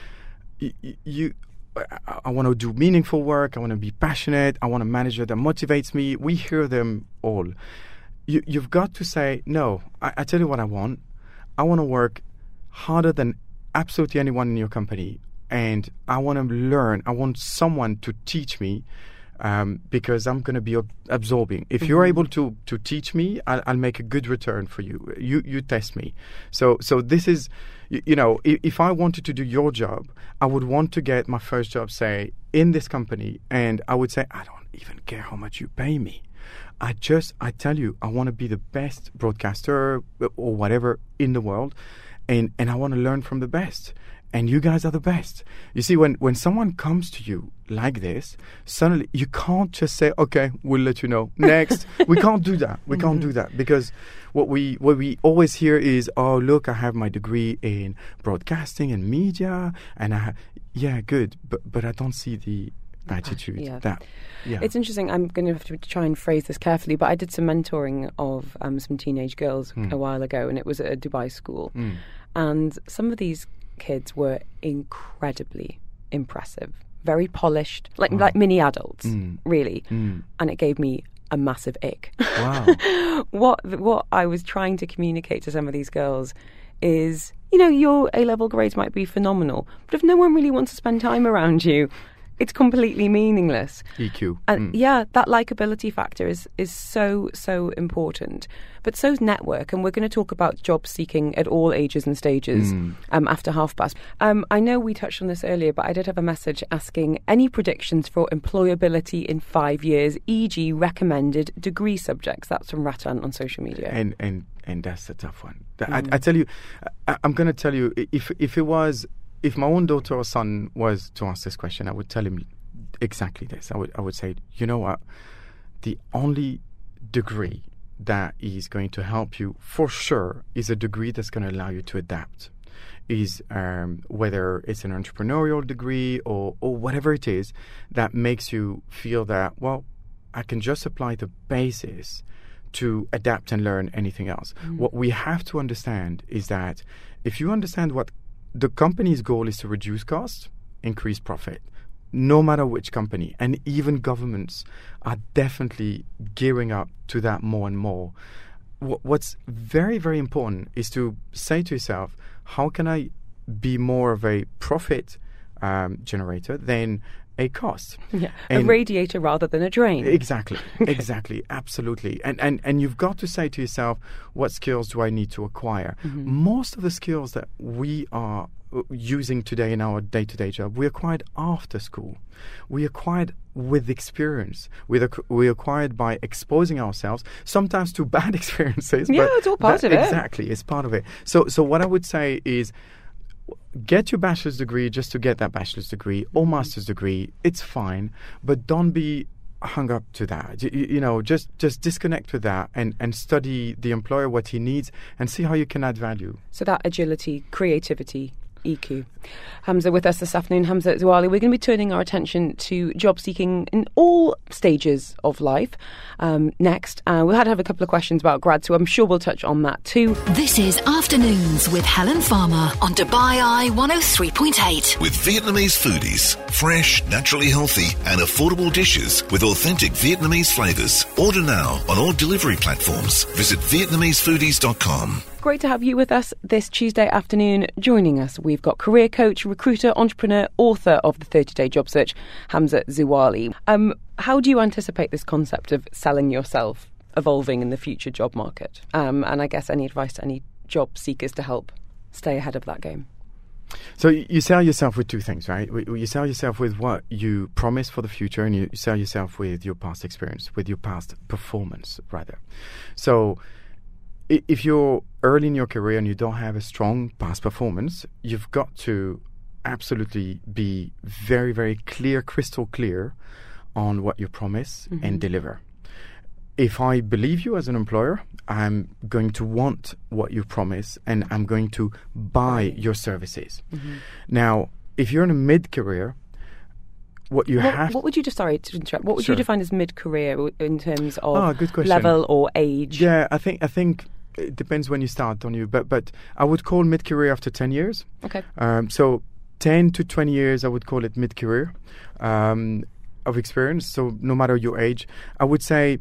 y- y- you, I, I want to do meaningful work. I want to be passionate. I want a manager that motivates me. We hear them all. You, you've got to say, no, I, I tell you what I want. I want to work harder than absolutely anyone in your company. And I want to learn. I want someone to teach me um, because I'm going to be ab- absorbing. If you're able to to teach me, I'll, I'll make a good return for you. You you test me. So so this is, you, you know, if, if I wanted to do your job, I would want to get my first job, say, in this company, and I would say, I don't even care how much you pay me. I just, I tell you, I want to be the best broadcaster or whatever in the world, and and I want to learn from the best. And you guys are the best. You see, when when someone comes to you like this, suddenly you can't just say, "Okay, we'll let you know." Next, we can't do that. We can't do mm-hmm. that because what we what we always hear is, "Oh, look, I have my degree in broadcasting and media, and I, ha- yeah, good, but but I don't see the attitude yeah. that, yeah." It's interesting. I'm going to have to try and phrase this carefully, but I did some mentoring of um, some teenage girls hmm. a while ago, and it was at a Dubai school. Hmm. And some of these kids were incredibly impressive, very polished, like mm. like mini adults, mm. really. Mm. And it gave me a massive ick. wow. what what I was trying to communicate to some of these girls is, you know, your A level grades might be phenomenal, but if no one really wants to spend time around you, it's completely meaningless. EQ. And Mm. yeah, that likability factor is is so so important. But so's network, and we're going to talk about job seeking at all ages and stages Mm. um, after half past. Um, I know we touched on this earlier, but I did have a message asking any predictions for employability in five years, e.g., recommended degree subjects. That's from Ratan on social media. and and and that's a tough one. Th- I, I tell you, I, I'm going to tell you if if it was if my own daughter or son was to ask this question, I would tell him exactly this. I would I would say, you know what, the only degree that is going to help you for sure is a degree that's going to allow you to adapt. Is um, whether it's an entrepreneurial degree or or whatever it is that makes you feel that well, I can just apply the basis to adapt and learn anything else. What we have to understand is that if you understand what the company's goal is to reduce costs, increase profit, no matter which company, and even governments are definitely gearing up to that more and more. What's very, very important is to say to yourself, how can I be more of a profit um, generator than a cost? yeah, a radiator rather than a drain. Exactly, exactly, absolutely. And, and and you've got to say to yourself, what skills do I need to acquire? Most of the skills that we are uh, using today in our day-to-day job, we acquired after school. We acquired with experience. We ac- we acquired by exposing ourselves, sometimes to bad experiences. Yeah, but it's all part that- of it. Exactly, it's part of it. So so what I would say is get your bachelor's degree just to get that bachelor's degree or mm-hmm. master's degree it's fine but don't be hung up to that. You, you know just just disconnect with that and and study the employer what he needs and see how you can add value. So that agility, creativity, EQ. Hamza with us this afternoon, Hamza Zaouali. We're going to be turning our attention to job seeking in all stages of life um, next. Uh, we had to have a couple of questions about grad, so I'm sure we'll touch on that too. This is Afternoons with Helen Farmer on Dubai Eye 103.8. With Vietnamese foodies, fresh, naturally healthy, and affordable dishes with authentic Vietnamese flavors. Order now on all delivery platforms. Visit VietnameseFoodies.com. Great to have you with us this Tuesday afternoon. Joining us, we've got career coach, recruiter, entrepreneur, author of the 30 Day Job Search, Hamza Zaouali. Um, how do you anticipate this concept of selling yourself evolving in the future job market? Um, and I guess any advice to any job seekers to help stay ahead of that game? So you sell yourself with two things, right? You sell yourself with what you promise for the future, and you sell yourself with your past experience, with your past performance, rather. So if you're early in your career and you don't have a strong past performance, you've got to absolutely be very, very clear, crystal clear on what you promise and mm-hmm. deliver if I believe you as an employer, I'm going to want what you promise and I'm going to buy your services. Mm-hmm. Now, if you're in a mid career, what you What, have what would you, sorry to interrupt, what would Sure. you define as mid career in terms of ah, good level or age? Yeah, I think I think it depends when you start on you, but but I would call mid career after ten years. Okay. Um, so ten to twenty years, I would call it mid career um, of experience. So no matter your age, I would say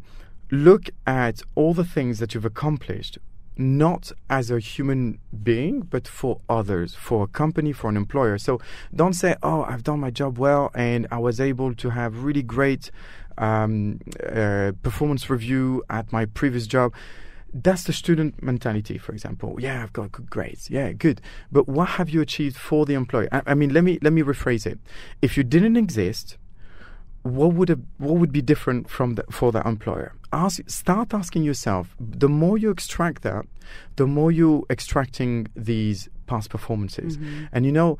look at all the things that you've accomplished. Not as a human being, but for others, for a company, for an employer. So don't say, "Oh, I've done my job well, and I was able to have really great um, uh, performance review at my previous job." That's the student mentality, for example. Yeah, I've got good grades. Yeah, good. But what have you achieved for the employer? I, I mean, let me let me rephrase it. If you didn't exist, what would have, what would be different from the, for the employer? Ask, start asking yourself. The more you extract that, the more you extracting these past performances. Mm-hmm. And you know,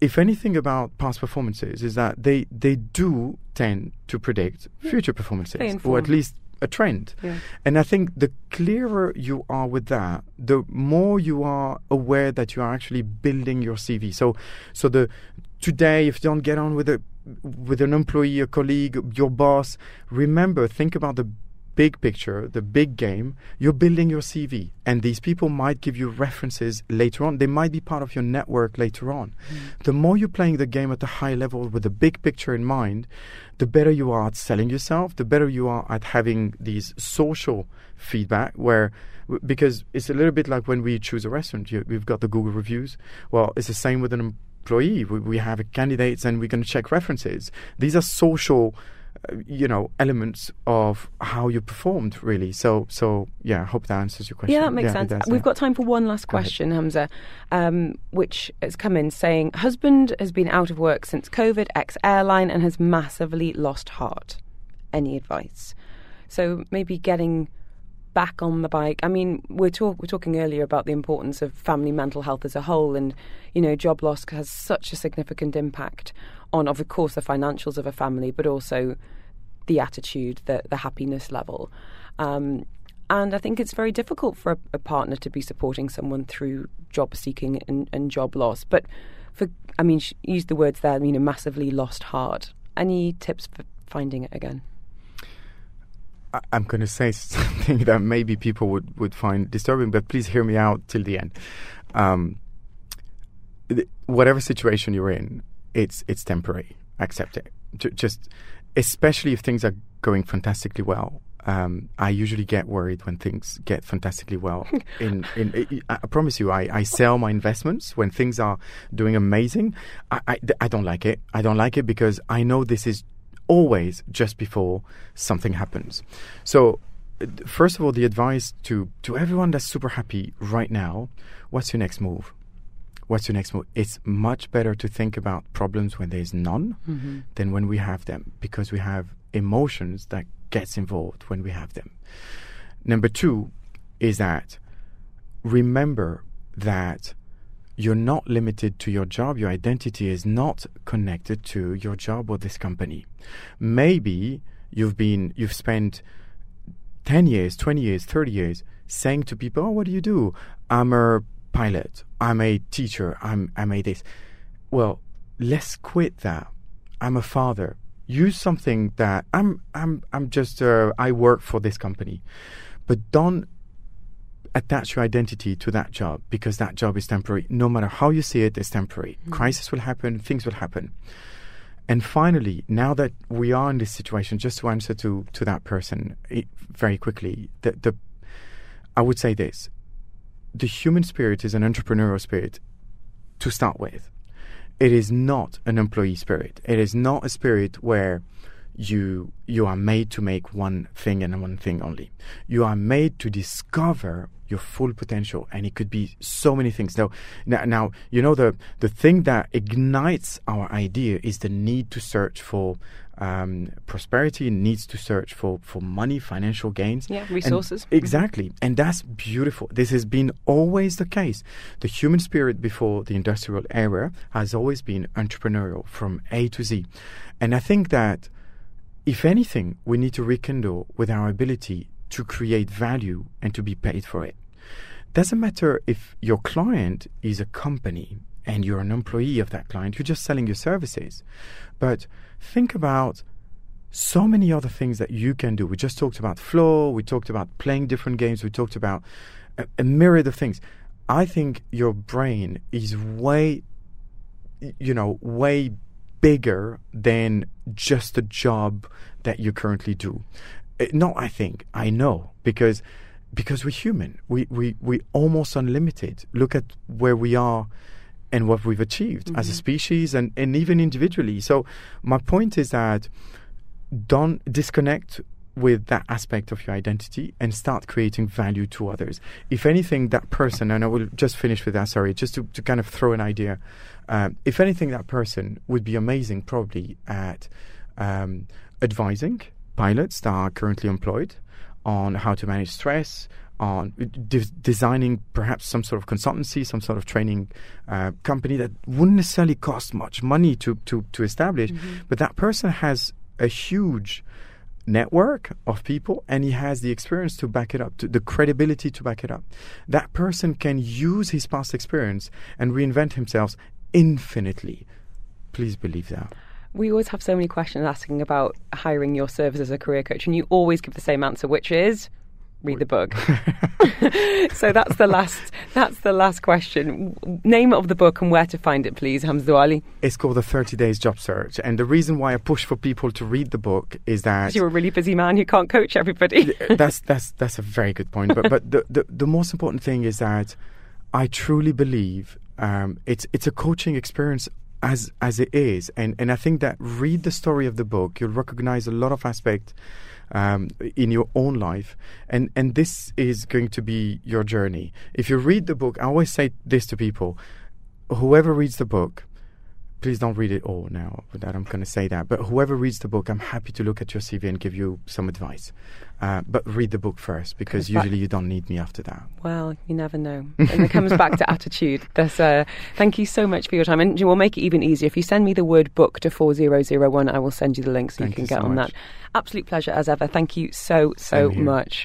if anything about past performances is that they they do tend to predict future performances, or at least a trend. Yeah. And I think the clearer you are with that, the more you are aware that you are actually building your CV. So, so the today, if you don't get on with a with an employee, a colleague, your boss, remember, think about the big picture, the big game. You're building your CV, and these people might give you references later on. They might be part of your network later on. Mm. The more you're playing the game at a high level with the big picture in mind, the better you are at selling yourself, the better you are at having these social feedback where because it's a little bit like when we choose a restaurant you, we've got the google reviews well it's the same with an employee. We, we have candidates, and we're going to check references. These are social you know elements of how you performed really so so yeah i hope that answers your question Yeah, that makes it sense. does, We've yeah. got time for one last question, Hamza, um, which has come in saying husband has been out of work since COVID, ex airline, and has massively lost heart. Any advice? So maybe getting back on the bike. I mean, we're talk we're talking earlier about the importance of family mental health as a whole, and you know, job loss has such a significant impact on, of course, the financials of a family, but also the attitude, the the happiness level. Um, and I think it's very difficult for a, a partner to be supporting someone through job seeking and, and job loss. But for, I mean, use the words there, you know, massively lost heart. Any tips for finding it again? I'm going to say something that maybe people would, would find disturbing, but please hear me out till the end. Um, th- whatever situation you're in, it's it's temporary. Accept it. Ju- just, especially if things are going fantastically well. Um, I usually get worried when things get fantastically well. in, in, I I promise you, I, I sell my investments when things are doing amazing. I, I, I don't like it. I don't like it because I know this is always just before something happens. So, first of all, the advice to, to everyone that's super happy right now what's your next move? What's your next move? It's much better to think about problems when there's none mm-hmm. than when we have them because we have emotions that gets involved when we have them. Number two is that remember that you're not limited to your job. Your identity is not connected to your job or this company. Maybe you've been you've spent 10 years, 20 years, 30 years saying to people, "Oh, what do you do?" I'm a pilot. I'm a teacher. I'm I'm a this. Well, let's quit that. I'm a father. Use something that I'm I'm I'm just uh, I work for this company. But don't attach your identity to that job because that job is temporary. No matter how you see it, it's temporary. Crisis will happen, things will happen. And finally, now that we are in this situation, just to answer to, to that person i very quickly, the, the, I would say this the human spirit is an entrepreneurial spirit to start with. It is not an employee spirit. It is not a spirit where you you are made to make one thing and one thing only. You are made to discover your full potential, and it could be so many things. Now, now, now you know the the thing that ignites our idea is the need to search for um, prosperity, needs to search for for money, financial gains, Yeah, And- resources. exactly, and that's beautiful. This has been always the case. The human spirit before the industrial era has always been entrepreneurial from A to Z, and I think that if anything, we need to rekindle with our ability to create value and to be paid for it. Doesn't matter if your client is a company and you're an employee of that client, you're just selling your services. But think about so many other things that you can do. We just talked about flow, we talked about playing different games, we talked about a, a myriad of things. I think your brain is way, you know, way bigger than just a job that you currently do. Uh, No, I think I know because because we're human. We we we almost unlimited. Look at where we are and what we've achieved as a species and, and even individually. So my point is that don't disconnect with that aspect of your identity and start creating value to others. If anything, that person, and I will just finish with that, sorry, just to, to kind of throw an idea. Um, if anything, that person would be amazing probably at um, advising pilots that are currently employed on how to manage stress, on de- designing perhaps some sort of consultancy, some sort of training uh, company that wouldn't necessarily cost much money to, to, to establish, but that person has a huge network of people and he has the experience to back it up, to, the credibility to back it up. That person can use his past experience and reinvent himself infinitely. Please believe that. We always have so many questions asking about hiring your service as a career coach, and you always give the same answer, which is read the book. so that's the last. That's the last question. Name of the book and where to find it, please, Hamza Ali. It's called the 30 Days Job Search. And the reason why I push for people to read the book is that You're a really busy man. You can't coach everybody. that's that's that's a very good point. But but the, the the most important thing is that I truly believe um, it's it's a coaching experience as as it is, and and I think that read the story of the book, you'll recognize a lot of aspects um, in your own life, and and this is going to be your journey. If you read the book, I always say this to people: whoever reads the book please don't read it all now that I'm going to say that. But whoever reads the book, I'm happy to look at your CV and give you some advice. Uh, but read the book first because usually you don't need me after that. Well, you never know. And it comes back to attitude. There's, uh, thank you so much for your time. And we'll make it even easier. If you send me the word book to 4001, I will send you the link so Thank you can you get so on much. that. Absolute pleasure as ever. Thank you so, so much.